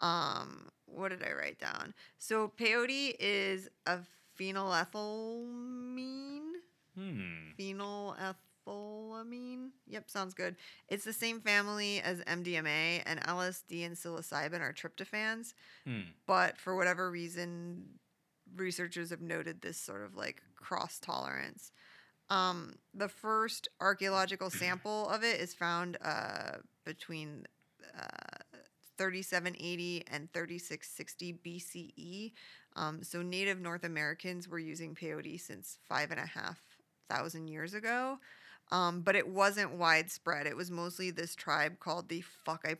um, what did I write down? So peyote is a phenylethylamine. Hmm. Phenylethylamine. Yep, sounds good. It's the same family as MDMA, and LSD and psilocybin are tryptophans. Hmm. But for whatever reason, researchers have noted this sort of like cross tolerance. Um, the first archaeological sample of it is found uh, between uh, 3780 and 3660 BCE. Um, so Native North Americans were using peyote since five and a half thousand years ago. Um, but it wasn't widespread. It was mostly this tribe called the fuck I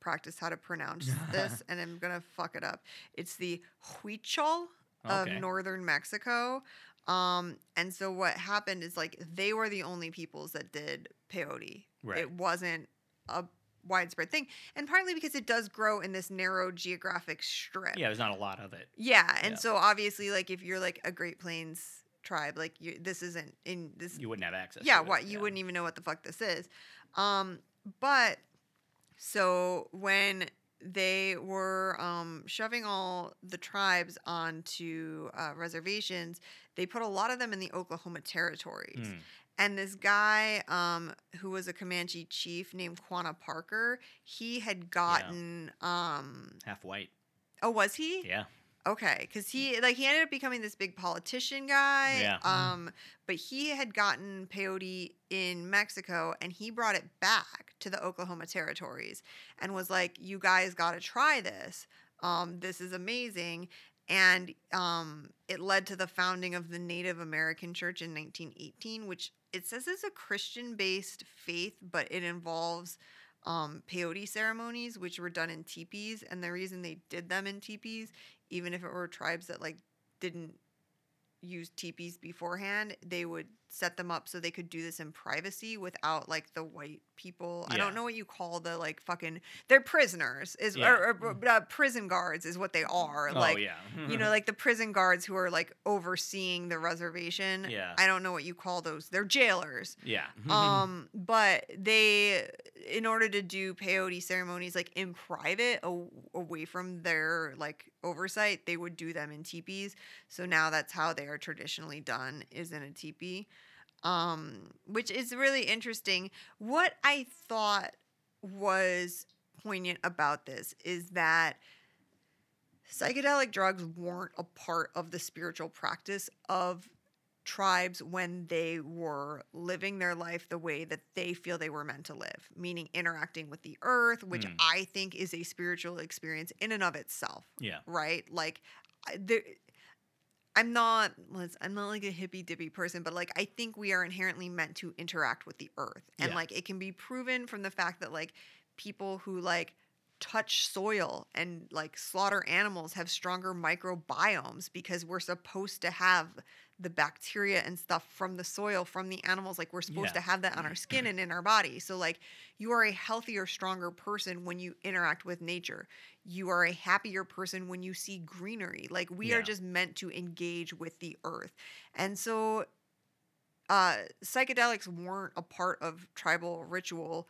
practice how to pronounce this, and I'm gonna fuck it up. It's the Huichol of Okay. northern Mexico. Um, and so what happened is like they were the only peoples that did peyote. Right. It wasn't a widespread thing, and partly because it does grow in this narrow geographic strip. Yeah, there's not a lot of it. Yeah, and Yeah. so obviously, like if you're like a Great Plains tribe, like you, this isn't in this. You wouldn't have access. yeah, what you wouldn't even know what the fuck this is. Um, but so when they were um, shoving all the tribes onto uh, reservations, they put a lot of them in the Oklahoma territories. Hmm. And this guy, um, who was a Comanche chief named Quanah Parker, he had gotten. Um, Half white. oh, was he? Yeah. Okay, because he like he ended up becoming this big politician guy. Yeah. Um, but he had gotten peyote in Mexico, and he brought it back to the Oklahoma territories, and was like, "You guys got to try this. Um, this is amazing." And um, it led to the founding of the Native American Church in 1918, which it says is a Christian-based faith, but it involves um, peyote ceremonies, which were done in teepees. And the reason they did them in teepees even if it were tribes that like didn't use teepees beforehand, they would set them up so they could do this in privacy without like the white people. I don't know what you call the like fucking they're prisoners is Yeah. or, or, uh, prison guards is what they are. oh like yeah. you know, like the prison guards who are like overseeing the reservation. Yeah. I don't know what you call those. They're jailers yeah. um but they in order to do peyote ceremonies like in private away from their like oversight they would do them in teepees so now that's how they are traditionally done is in a teepee um which is really interesting what i thought was poignant about this is that psychedelic drugs weren't a part of the spiritual practice of tribes when they were living their life the way that they feel they were meant to live, meaning interacting with the earth, which Hmm. I think is a spiritual experience in and of itself, yeah. right? Like, there. I'm not. I'm not like a hippy dippy person, but like I think we are inherently meant to interact with the earth, and Yeah. like it can be proven from the fact that like people who like touch soil and like slaughter animals have stronger microbiomes because we're supposed to have the bacteria and stuff from the soil from the animals like we're supposed Yeah. to have that on our skin and in our body. So like you are a healthier stronger person when you interact with nature. You are a happier person when you see greenery. Like we are just meant to engage with the earth. And so uh psychedelics weren't a part of tribal ritual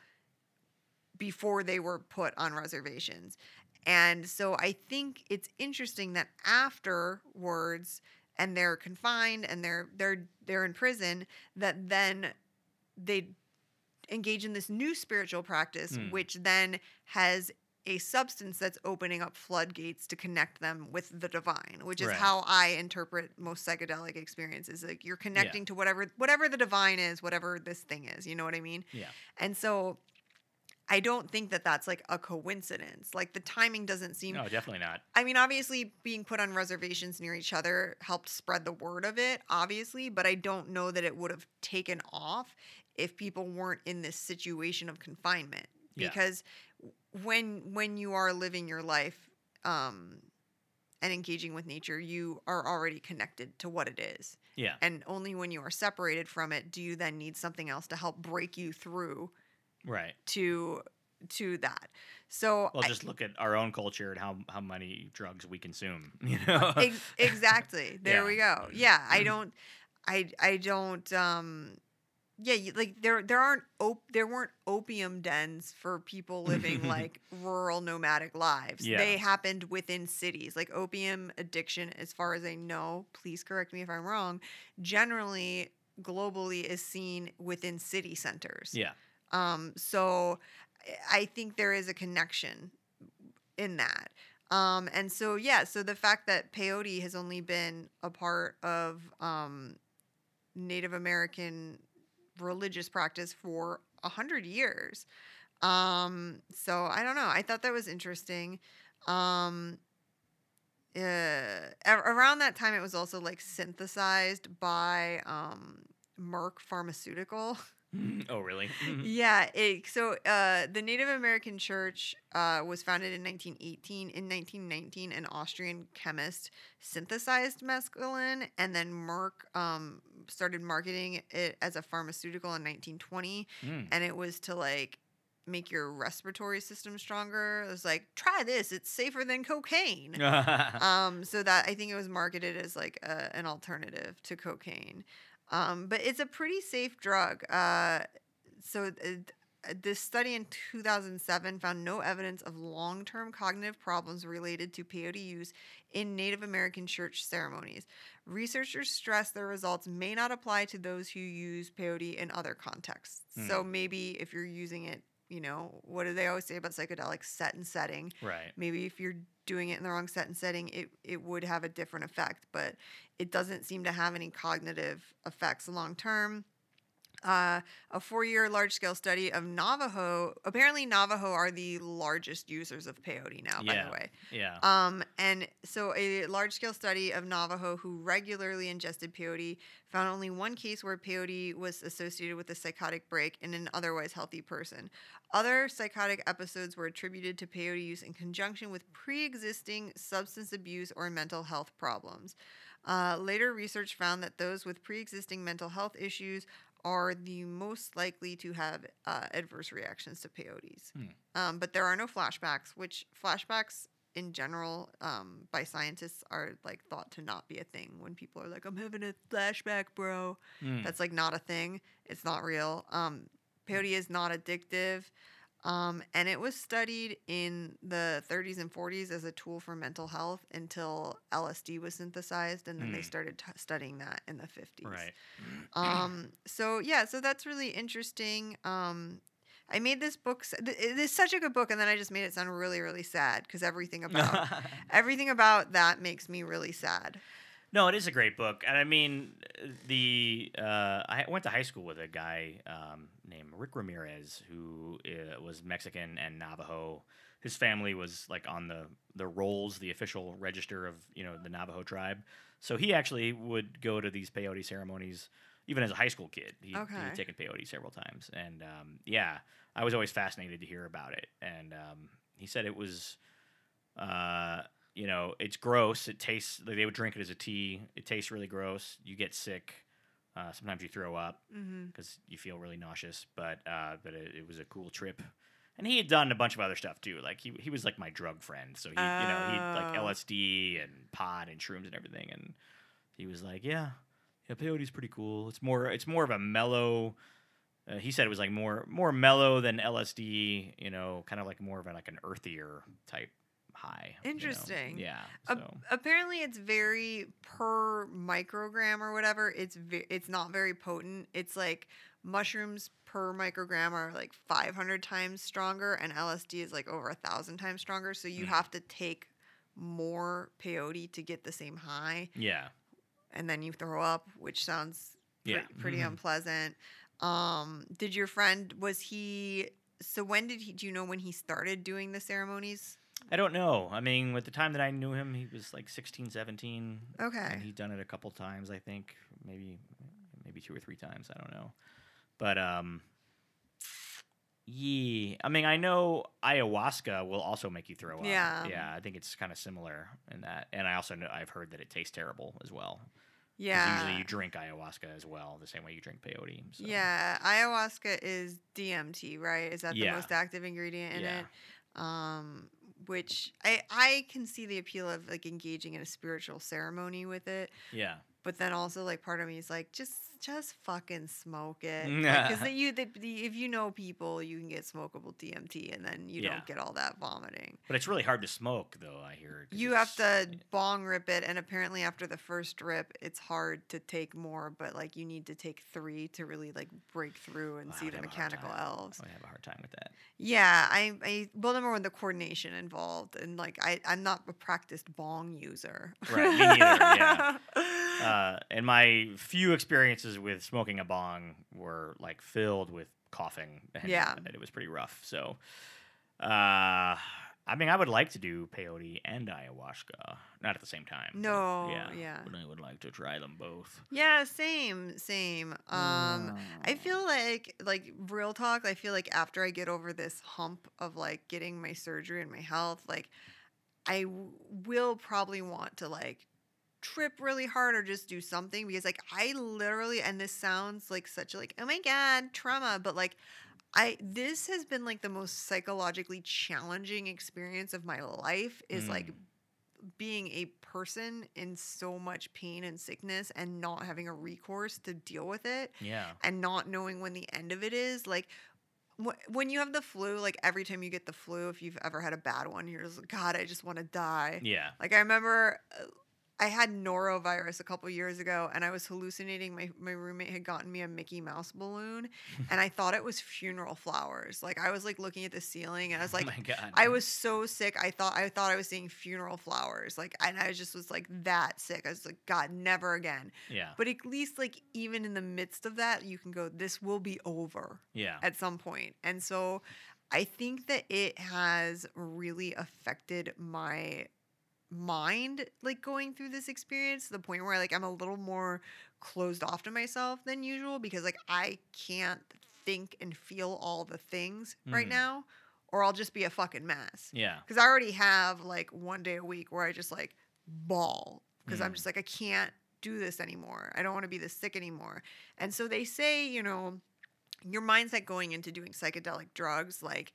before they were put on reservations. And so I think it's interesting that afterwards and they're confined and they're they're they're in prison that then they engage in this new spiritual practice Hmm. which then has a substance that's opening up floodgates to connect them with the divine which is Right. how i interpret most psychedelic experiences like you're connecting to whatever whatever the divine is whatever this thing is you know what i mean Yeah. and so I don't think that that's like a coincidence. Like the timing doesn't seem No, definitely not. I mean, obviously, being put on reservations near each other helped spread the word of it, obviously, but I don't know that it would have taken off if people weren't in this situation of confinement. Yeah. Because when when you are living your life um, and engaging with nature, you are already connected to what it is. Yeah. And only when you are separated from it do you then need something else to help break you through Right. to to that. So Well, I- just look at our own culture and how how many drugs we consume. You know. Ex- exactly. There we go. Yeah, I don't. I I don't. Um. Yeah, you- like there there aren't op- there weren't opium dens for people living like rural nomadic lives. Yeah. They happened within cities. Like opium addiction, as far as I know, please correct me if I'm wrong. Generally, globally, is seen within city centers. yeah. Um, so I- I think there is a connection in that. Um, and so yeah, so the fact that peyote has only been a part of um, Native American religious practice for a hundred years. Um, so I don't know. I thought that was interesting. Um, uh, around that time, it was also like synthesized by um, Merck Pharmaceutical. oh, really? Mhm. Yeah, it, so uh, the Native American Church uh, was founded in 1918. In 1919, an Austrian chemist synthesized mescaline, and then Merck um, started marketing it as a pharmaceutical in 1920. Mm. And it was to like make your respiratory system stronger. It was like, try this; it's safer than cocaine. um, so that I think it was marketed as like a, an alternative to cocaine. Um, but it's a pretty safe drug. Uh, so th- this study in 2007 found no evidence of long-term cognitive problems related to peyote use in Native American church ceremonies. Researchers stress their results may not apply to those who use peyote in other contexts. So maybe if you're using it, you know, what do they always say about psychedelics? Set and setting right. maybe if you're doing it in the wrong set and setting it, it would have a different effect but it doesn't seem to have any cognitive effects long term uh, a four-year large-scale study of navajo apparently navajo are the largest users of peyote now by the way Yeah. um, and so a large scale study of Navajo who regularly ingested peyote found only one case where peyote was associated with a psychotic break in an otherwise healthy person. Other psychotic episodes were attributed to peyote use in conjunction with pre existing substance abuse or mental health problems. Uh, later research found that those with pre existing mental health issues are the most likely to have uh, adverse reactions to peyotes. Hmm. Um, but there are no flashbacks, which flashbacks in general um, by scientists are like thought to not be a thing. When people are like, "I'm having a flashback, bro," Mm. that's like not a thing. It's not real. Um, peyote is not addictive. Um, and it was studied in the 30s and 40s as a tool for mental health until LSD was synthesized, and then they Hmm. started t- studying that in the 50s. Right. Um, so yeah, so that's really interesting. Um, I made this book. th- It is such a good book, and then I just made it sound really, really sad because everything about everything about that makes me really sad. no, it is a great book, and I mean, the uh, I went to high school with a guy um, named Rick Ramirez who uh, was Mexican and Navajo. His family was like on the the rolls, the official register of you know the Navajo tribe. So he actually would go to these peyote ceremonies even as a high school kid. He, Okay. He'd taken peyote several times, and um, yeah, I was always fascinated to hear about it. And um, he said it was, uh, you know, it's gross. It tastes. Like they would drink it as a tea. It tastes really gross. You get sick. Uh, sometimes you throw up Mm-hmm. because you feel really nauseous. But uh, but it, it was a cool trip. And he had done a bunch of other stuff too. Like he he was like my drug friend. So he you know he like Oh. LSD and pot and shrooms and everything. And he was like, yeah, yeah, peyote's pretty cool. It's more it's more of a mellow. Uh, he said it was like more more mellow than LSD. You know, kind of like more of a, like an earthier type high. you know? Interesting. Yeah. So apparently, it's very per microgram or whatever. It's ve- it's not very potent. It's like mushrooms per microgram are like 500 times stronger, and LSD is like over a thousand times stronger. So you Mm. have to take more peyote to get the same high, yeah. and then you throw up, which sounds Yeah. pretty Mhm. unpleasant. Um, did your friend was he so when did he? Do you know when he started doing the ceremonies? I don't know. I mean, with the time that I knew him, he was like 16, 17. Okay. And he'd done it a couple times, I think. Maybe maybe two or three times. I don't know. But um yeah, I mean, I know ayahuasca will also make you throw up. Yeah. Yeah, I think it's kind of similar in that. And I also know I've heard that it tastes terrible as well. Yeah. Usually you drink ayahuasca as well, the same way you drink peyote. So. Yeah, ayahuasca is DMT, right? Is that the most active ingredient in Yeah. it? Um, which I I can see the appeal of like engaging in a spiritual ceremony with it, Yeah. but then also like part of me is like just just fucking smoke it because you the, the, if you know people you can get smokable DMT and then you Yeah. don't get all that vomiting. But it's really hard to smoke, though, I hear You have to bong rip it, and apparently after the first rip, it's hard to take more. But like you need to take three to really like break through and Well, see the have a hard mechanical elves. I have a hard time with that. Yeah, I, I well number one the coordination involved, and like I I'm not a practiced bong user. Right, me neither, yeah. Uh, and my few experiences with smoking a bong were like filled with coughing. And Yeah. it was pretty rough. So, uh, I mean, I would like to do peyote and ayahuasca, not at the same time. No, yeah, yeah. but I would like to try them both. yeah, same, same. Um, I feel like like real talk. I feel like after I get over this hump of like getting my surgery and my health, like I w- will probably want to like trip really hard or just do something because like I literally and this sounds like such like oh my god trauma, but like I this has been like the most psychologically challenging experience of my life is like Mm. being a person in so much pain and sickness and not having a recourse to deal with it Yeah. and not knowing when the end of it is like wh- when you have the flu like every time you get the flu if you've ever had a bad one you're just like god i just want to die Yeah. like i remember uh, i had norovirus a couple years ago and i was hallucinating my, my roommate had gotten me a mickey mouse balloon and i thought it was funeral flowers like i was like looking at the ceiling and i was oh like oh my God. I was so sick. I thought I thought I was seeing funeral flowers. Like and I just was like that sick. I was like, God, never again. Yeah. But at least like even in the midst of that, you can go, this will be over Yeah. at some point. And so I think that it has really affected my mind like going through this experience to the point where like I'm a little more closed off to myself than usual because like I can't think and feel all the things right Mhm. now or I'll just be a fucking mess. Yeah. Cuz I already have like one day a week where I just like bawl because I'm Mm. just like I can't do this anymore. I don't want to be this sick anymore. And so they say, you know, your mindset going into doing psychedelic drugs like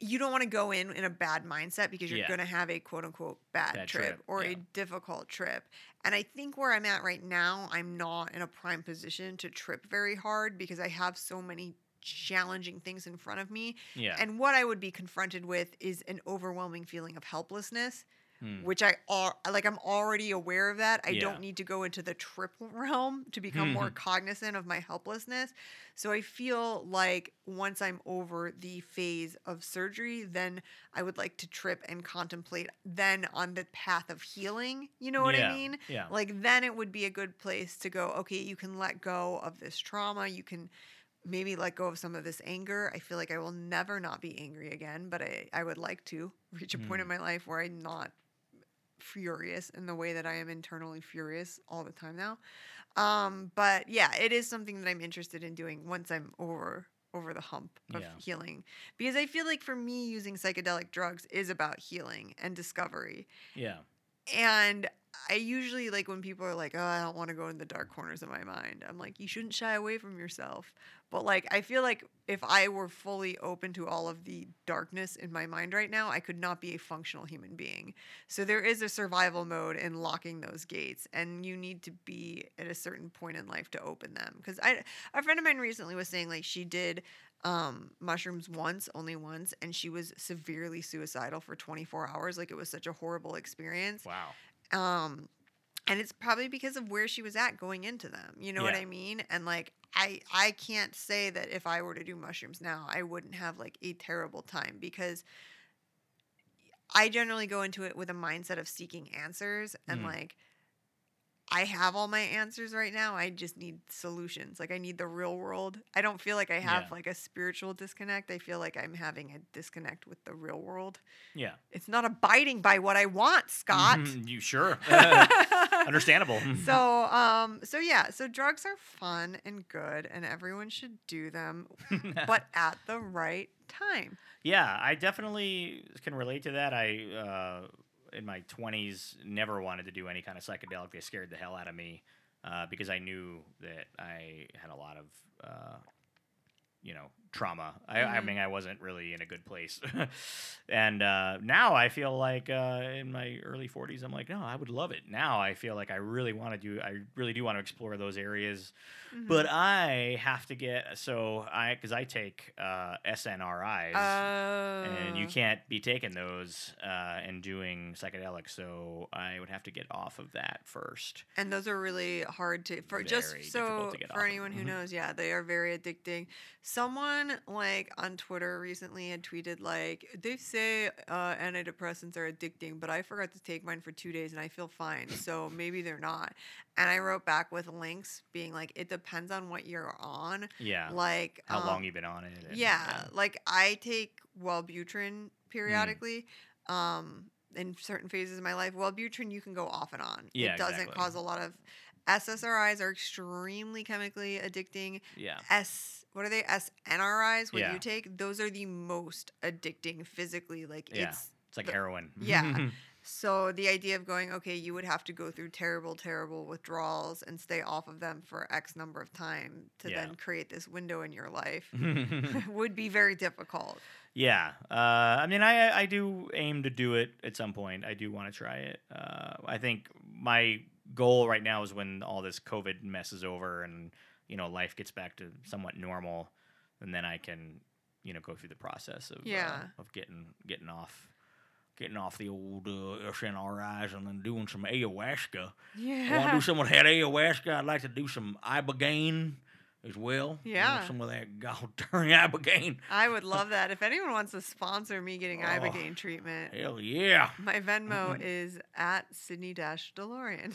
you don't want to go in in a bad mindset because you're Yeah. going to have a quote unquote bad, Bad trip, trip, or yeah. a difficult trip. And I think where I'm at right now, I'm not in a prime position to trip very hard because I have so many challenging things in front of me. Yeah. And what I would be confronted with is an overwhelming feeling of helplessness Hmm. which I are like I'm already aware of that. I Yeah. don't need to go into the triple realm to become more cognizant of my helplessness. So I feel like once I'm over the phase of surgery, then I would like to trip and contemplate then on the path of healing. You know what yeah. I mean? Yeah. Like then it would be a good place to go, okay, you can let go of this trauma. You can maybe let go of some of this anger. I feel like I will never not be angry again, but I, I would like to reach a point in Mm. my life where I'm not furious in the way that I am internally furious all the time now. Um, but yeah, it is something that I'm interested in doing once I'm over over the hump of Yeah. healing. Because I feel like for me using psychedelic drugs is about healing and discovery. yeah. And I usually like when people are like, "Oh, I don't want to go in the dark corners of my mind." I'm like, "You shouldn't shy away from yourself." But like I feel like if I were fully open to all of the darkness in my mind right now, I could not be a functional human being. So there is a survival mode in locking those gates and you need to be at a certain point in life to open them. Cuz I a friend of mine recently was saying like she did um mushrooms once, only once, and she was severely suicidal for 24 hours. Like it was such a horrible experience. Wow. Um, and it's probably because of where she was at going into them. You know what I mean? And like I I can't say that if I were to do mushrooms now, I wouldn't have like a terrible time because I generally go into it with a mindset of seeking answers and Mhm. like I have all my answers right now. I just need solutions. Like I need the real world. I don't feel like I have Yeah. like a spiritual disconnect. I feel like I'm having a disconnect with the real world. Yeah. It's not abiding by what I want, Scott. Mhm, you sure? Understandable. so um so yeah, so drugs are fun and good and everyone should do them, but at the right time. Yeah, I definitely can relate to that. I, uh, in my 20s, never wanted to do any kind of psychedelic. They scared the hell out of me uh, because I knew that I had a lot of, uh, you know, trauma. I, I Mhm. mean, I wasn't really in a good place. and uh, now I feel like uh, in my early 40s, I'm like, no, I would love it. Now I feel like I really want to do, I really do want to explore those areas. Mhm. But I have to get, so I, because I take uh, SNRIs and you Uh, can't be taking those uh, and doing psychedelics. So I would have to get off of that first. and those are really hard to for just so difficult to get off for of. anyone who Mhm. knows yeah they are very addicting someone like on twitter recently had tweeted like they say uh, antidepressants are addicting but i forgot to take mine for two days and i feel fine so maybe they're not and i wrote back with links being like it depends on what you're on Yeah. like How um, long you've been on it? and- yeah, like I take Wellbutrin Mm. periodically. Um, in certain phases of my life, Wellbutrin you can go off and on. Yeah, it doesn't exactly. cause a lot of SSRIs are extremely chemically addicting. Yeah. S what are they? SNRIs what Yeah. you take? Those are the most addicting physically. Like Yeah. it's It's like the- heroin. yeah. so the idea of going, okay, you would have to go through terrible, terrible withdrawals and stay off of them for X number of time to Yeah. then create this window in your life would be very difficult. Yeah, uh, I mean, I I do aim to do it at some point. I do want to try it. Uh, I think my goal right now is when all this COVID mess is over and you know life gets back to somewhat normal, and then I can you know go through the process of Yeah. uh, of getting getting off getting off the old uh, SNRIs and then doing some ayahuasca. I want to Yeah. do some with that ayahuasca. I'd like to do some ibogaine as well. Yeah. some of that god darn ibogaine. I would love that. If anyone wants to sponsor me getting Oh. Ibogaine treatment, Hell yeah. my Venmo is at Sydney Dash DeLorean.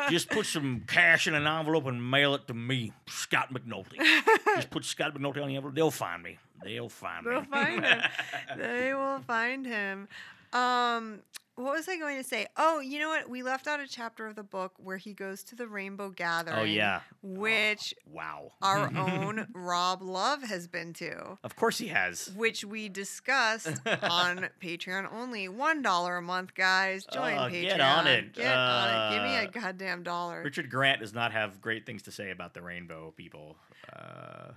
Just put some cash in an envelope and mail it to me, Scott McNulty. Just put Scott McNulty on the envelope. They'll find me. They'll find me. They'll find him. they will find him. Um, what was I going to say? Oh, you know what? We left out a chapter of the book where he goes to the Rainbow Gathering. oh yeah. Which Oh, wow. our own Rob Love has been to. Of course he has. Which we discussed on Patreon only. One dollar a month, guys. Join Oh, Patreon. get on it. Get on it. Give me a Uh, goddamn dollar. Richard Grant does not have great things to say about the rainbow people. Uh,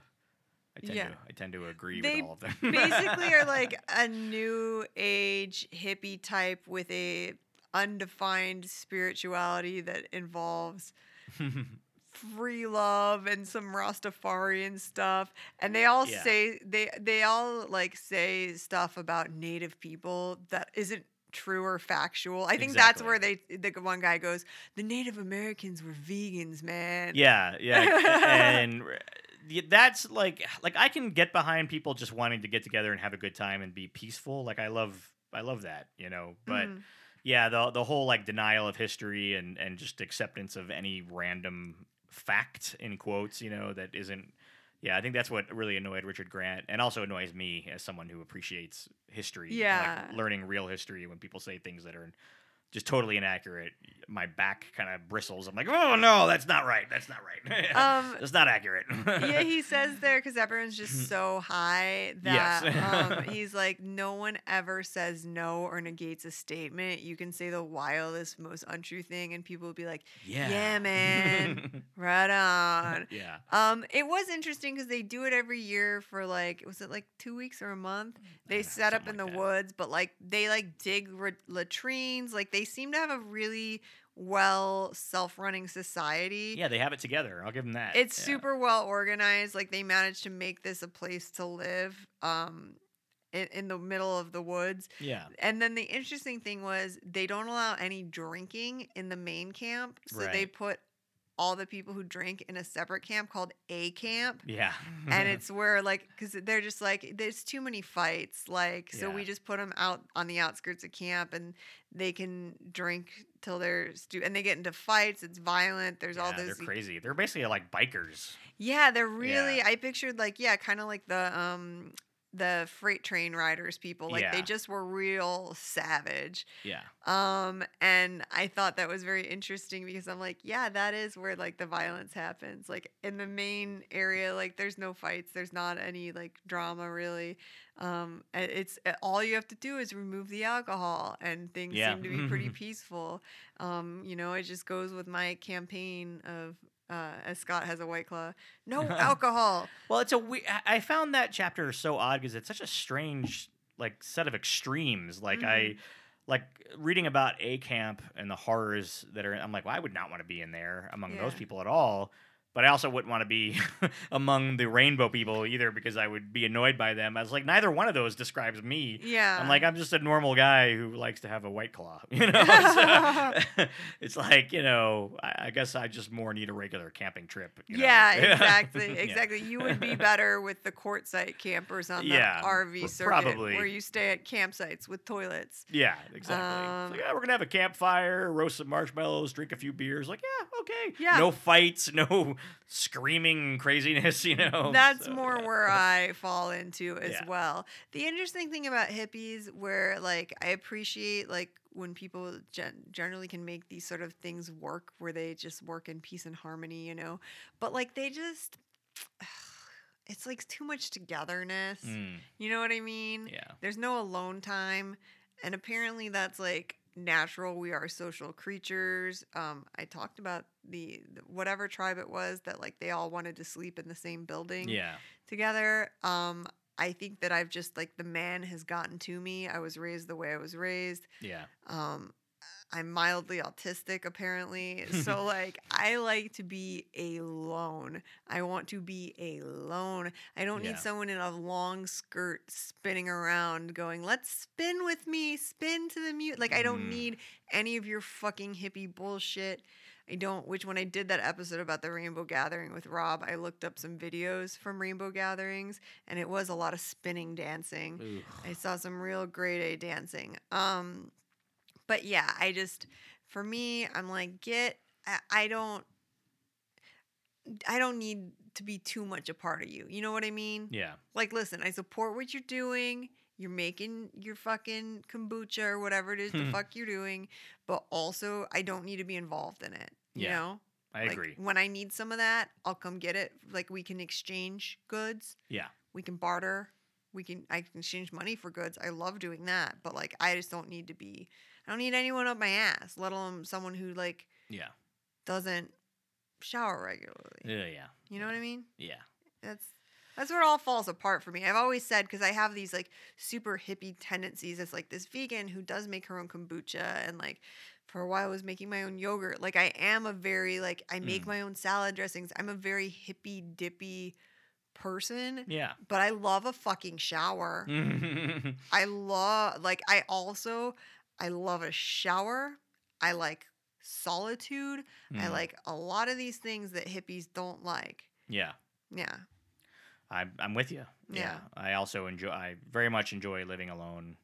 I tend Yeah. to I tend to agree They with all of them. basically are like a new age hippie type with a undefined spirituality that involves free love and some Rastafarian stuff. And they all Yeah. say they they all like say stuff about native people that isn't true or factual. I think that's where they the one guy goes, "The Native Americans were vegans, man." Yeah, yeah, and that's like like I can get behind people just wanting to get together and have a good time and be peaceful. Like I love I love that, you know. But Mhm. yeah, the the whole like denial of history and and just acceptance of any random fact in quotes, you know, that isn't. Yeah, I think that's what really annoyed Richard Grant, and also annoys me as someone who appreciates history. like, Yeah. learning real history when people say things that are just totally inaccurate. My back kind of bristles. I'm like, oh no, that's not right. That's not right. Um, that's not accurate. yeah, he says there because everyone's just so high that Yes. um, he's like, no one ever says no or negates a statement. You can say the wildest, most untrue thing, and people will be like, yeah, Yeah, man. right on. yeah, Um, it was interesting because they do it every year for like, was it like two weeks or a month? They Yeah, set up in the like woods, but like they like dig r- latrines. Like they seem to have a really well self-running society. yeah. They have it together. I'll give them that. It's Yeah. super well organized. Like they managed to make this a place to live um in, in the middle of the woods. Yeah, And then the interesting thing was they don't allow any drinking in the main camp. So they put all the people who drink in a separate camp called A camp. Yeah. and it's where like because they're just like there's too many fights like so we just put them out on the outskirts of camp and they can drink till they're stu- and they get into fights it's violent there's all Yeah, this They're crazy. They're basically like bikers. yeah they're really Yeah. i pictured like yeah kind of like the um the freight train riders people like they just were real savage. Yeah. um and i thought that was very interesting because i'm like yeah that is where like the violence happens. Like in the main area like there's no fights there's not any like drama really. Um it's all you have to do is remove the alcohol and things Yeah. seem to be pretty peaceful. Um you know it just goes with my campaign of uh, as Scott has a white claw, no alcohol. Well, it's a we- I I found that chapter so odd because it's such a strange like set of extremes. Like I Mm-hmm. like reading about a camp and the horrors that are. I'm like, well, I would not want to be in there among those people at all. But I also wouldn't want to be among the rainbow people either because I would be annoyed by them. I was like, neither one of those describes me. Yeah, I'm like, I'm just a normal guy who likes to have a white claw. You know, it's, it's like you know, I, I guess I just more need a regular camping trip. you know? yeah, exactly, Yeah. exactly. You would be better with the Quartzsite campers on the Yeah, RV circuit, probably. where you stay at campsites with toilets. Yeah, exactly. Um, It's like, yeah, we're gonna have a campfire, roast some marshmallows, drink a few beers. Like, yeah, okay. Yeah. No fights, no screaming craziness. You know. That's So, more yeah. where I fall into as Yeah. well. The interesting thing about hippies, where like I appreciate like when people gen- generally can make these sort of things work, where they just work in peace and harmony, you know. But like they just, it's like too much togetherness. Mm, You know what I mean? yeah. There's no alone time. And apparently that's like natural. We are social creatures. Um, I talked about the the- whatever tribe it was that like they all wanted to sleep in the same building Yeah. together. Um, I think that I've just like the man has gotten to me. I was raised the way I was raised. Yeah. Um, I'm mildly autistic apparently. So like I like to be alone. I want to be alone. I don't Yeah. need someone in a long skirt spinning around going, "Let's spin with me. Spin to the mute." Like I don't Mm. need any of your fucking hippie bullshit. I don't which when I did that episode about the rainbow gathering with Rob, I looked up some videos from rainbow gatherings and it was a lot of spinning dancing. Ooh. I saw some real grade A dancing. Um, but yeah, I just for me, I'm like, get. I, I don't. I don't need to be too much a part of you. You know what I mean? Yeah. Like, listen, I support what you're doing. You're making your fucking kombucha or whatever it is the fuck you're doing, but also I don't need to be involved in it. You Yeah, know? I Like, agree. When I need some of that, I'll come get it. Like we can exchange goods Yeah. we can barter we can i can exchange money for goods i love doing that but like i just don't need to be i don't need anyone up my ass let alone someone who like Yeah. doesn't shower regularly Yeah. Yeah. you know what i mean Yeah. that's that's where it all falls apart for me i've always said because i have these like super hippie tendencies It's like this vegan who does make her own kombucha and like for a while I was making my own yogurt like i am a very like i make Mm. my own salad dressings i'm a very hippie dippy person Yeah. but I love a fucking shower. I love like I also I love a shower. I like solitude. I Mm. like a lot of these things that hippies don't like. Yeah. Yeah. I'm I'm with you. Yeah. I also enjoy. I very much enjoy living alone,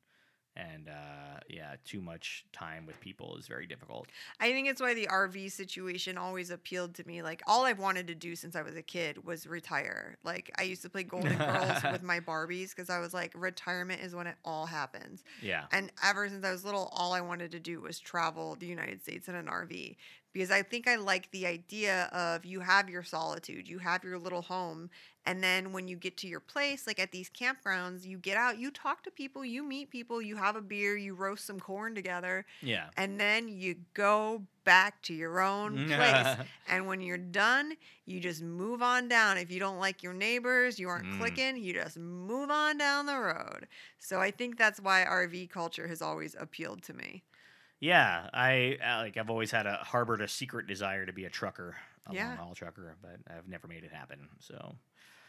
and uh, yeah, too much time with people is very difficult. I think it's why the RV situation always appealed to me. Like all I've wanted to do since I was a kid was retire. Like I used to play Golden Girls with my Barbies because I was like, retirement is when it all happens. Yeah. And ever since I was little, all I wanted to do was travel the United States in an RV because I think I like the idea of you have your solitude, you have your little home, and then when you get to your place, like at these campgrounds, you get out, you talk to people, you meet people, you have a beer, you roast some corn together, Yeah. and then you go back to your own place. and when you're done, you just move on down. If you don't like your neighbors, you aren't Mm. clicking, you just move on down the road. So I think that's why RV culture has always appealed to me. Yeah, I uh, like. I've always had a harbored a secret desire to be a trucker, a Yeah. long haul trucker, but I've never made it happen. So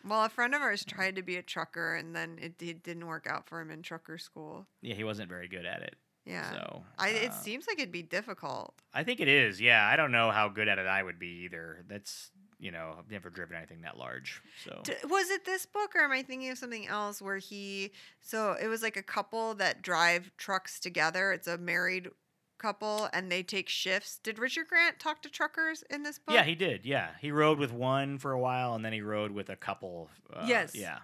Well, a friend of ours tried to be a trucker and then it, it didn't work out for him in trucker school. yeah, he wasn't very good at it. Yeah. So I, it uh, seems like it'd be difficult. I think it is. Yeah, I don't know how good at it I would be either. That's you know, I've never driven anything that large. So D- was it this book or am I thinking of something else where he so it was like a couple that drive trucks together. It's a married couple and they take shifts. Did Richard Grant talk to truckers in this book? yeah, he did. Yeah, he rode with one for a while, and then he rode with a couple. Uh, Yes. Yeah.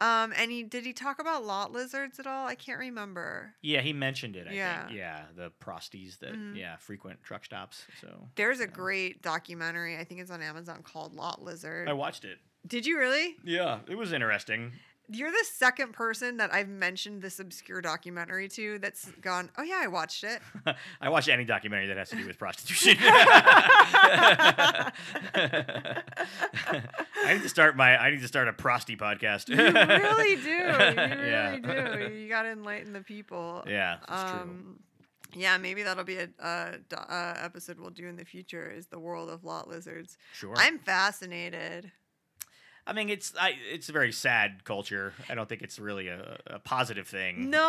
Um and he did he talk about lot lizards at all? I can't remember. Yeah, he mentioned it. I Yeah. think. Yeah, the prosties that Mhm. yeah frequent truck stops. So There's a great documentary, I think it's on Amazon called Lot Lizard. I watched it. Did you really? Yeah, it was interesting. You're the second person that I've mentioned this obscure documentary to that's gone, oh yeah, I watched it. I watch any documentary that has to do with prostitution. I need to start my. I need to start a prosty podcast. You really do. You really Yeah. do. You got to enlighten the people. Yeah, that's true. Um, yeah, maybe that'll be a uh, do- uh, episode we'll do in the future. Is the world of lot lizards? Sure. I'm fascinated. I mean, it's I, it's a very sad culture. I don't think it's really a, a positive thing. No,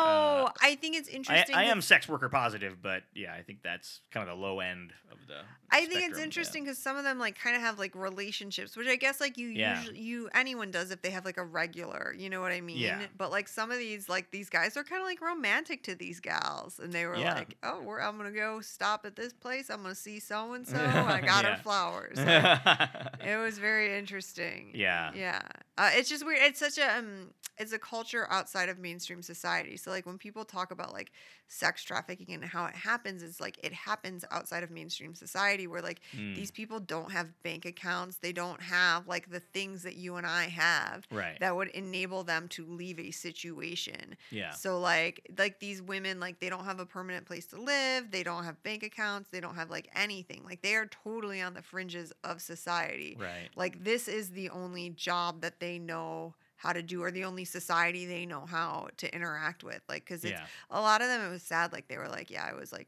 Uh, I think it's interesting. I that- am sex worker positive, but yeah, I think that's kind of the low end of the. I think it's interesting because some of them like kind of have like relationships, which I guess like you Yeah. usually you anyone does if they have like a regular, you know what I mean? Yeah. But like some of these like these guys are kind of like romantic to these gals, and they were Yeah. like, oh, we're, I'm gonna go stop at this place. I'm gonna see so and so. I got her flowers. Like, it was very interesting. yeah. Yeah. Uh, it's just weird. It's such a um, it's a culture outside of mainstream society. So like when people talk about like sex trafficking and how it happens, it's like it happens outside of mainstream society where like Mm, these people don't have bank accounts. They don't have like the things that you and I have right. that would enable them to leave a situation. yeah. So like like these women like they don't have a permanent place to live, they don't have bank accounts, they don't have like anything. Like they are totally on the fringes of society. Right. Like this is the only job that they know how to do or the only society they know how to interact with. Like cuz it's Yeah. a lot of them it was sad like they were like yeah, I was like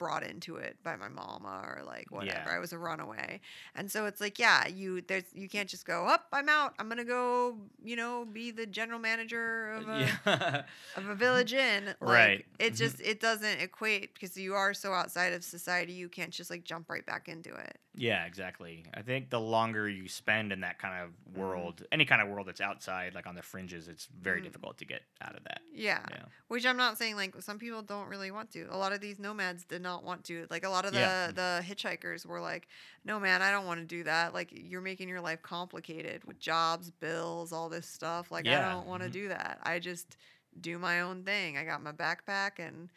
brought into it by my mama or like whatever. Yeah. I was a runaway. And so it's like, yeah, you there's you can't just go, "Up, I'm out. I'm going to go, you know, be the general manager of a yeah. of a village inn. Like, Right. It Mhm. just it doesn't equate because you are so outside of society, you can't just like jump right back into it. Yeah, exactly. I think the longer you spend in that kind of Mm-hmm. world, any kind of world that's outside, like on the fringes, it's very Mhm. difficult to get out of that. Yeah. Yeah. Which I'm not saying like some people don't really want to. A lot of these nomads did not want to. Like a lot of the Yeah. the hitchhikers were like, "No man, I don't want to do that. Like you're making your life complicated with jobs, bills, all this stuff. Like I don't want to mhm. do that. I just do my own thing. I got my backpack and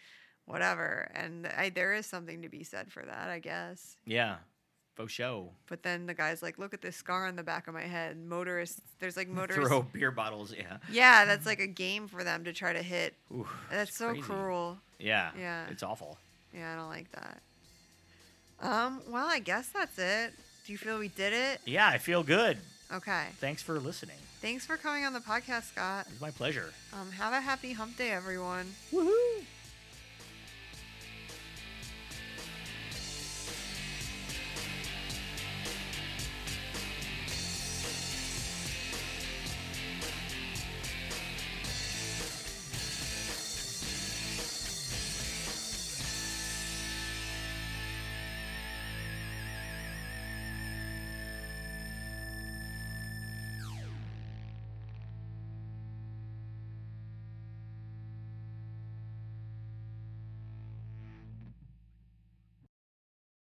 whatever. And I there is something to be said for that, I guess. Yeah. Faux show. But then the guy's like, "Look at this scar on the back of my head." Motorists, there's like motorists. Throw beer bottles. Yeah. Yeah, that's like a game for them to try to hit. Ooh, That's so crazy. cruel. Yeah. Yeah. It's awful. Yeah, I don't like that. Um, well, I guess that's it. Do you feel we did it? Yeah, I feel good. Okay. Thanks for listening. Thanks for coming on the podcast, Scott. It's my pleasure. Um, have a happy hump day, everyone. Woohoo!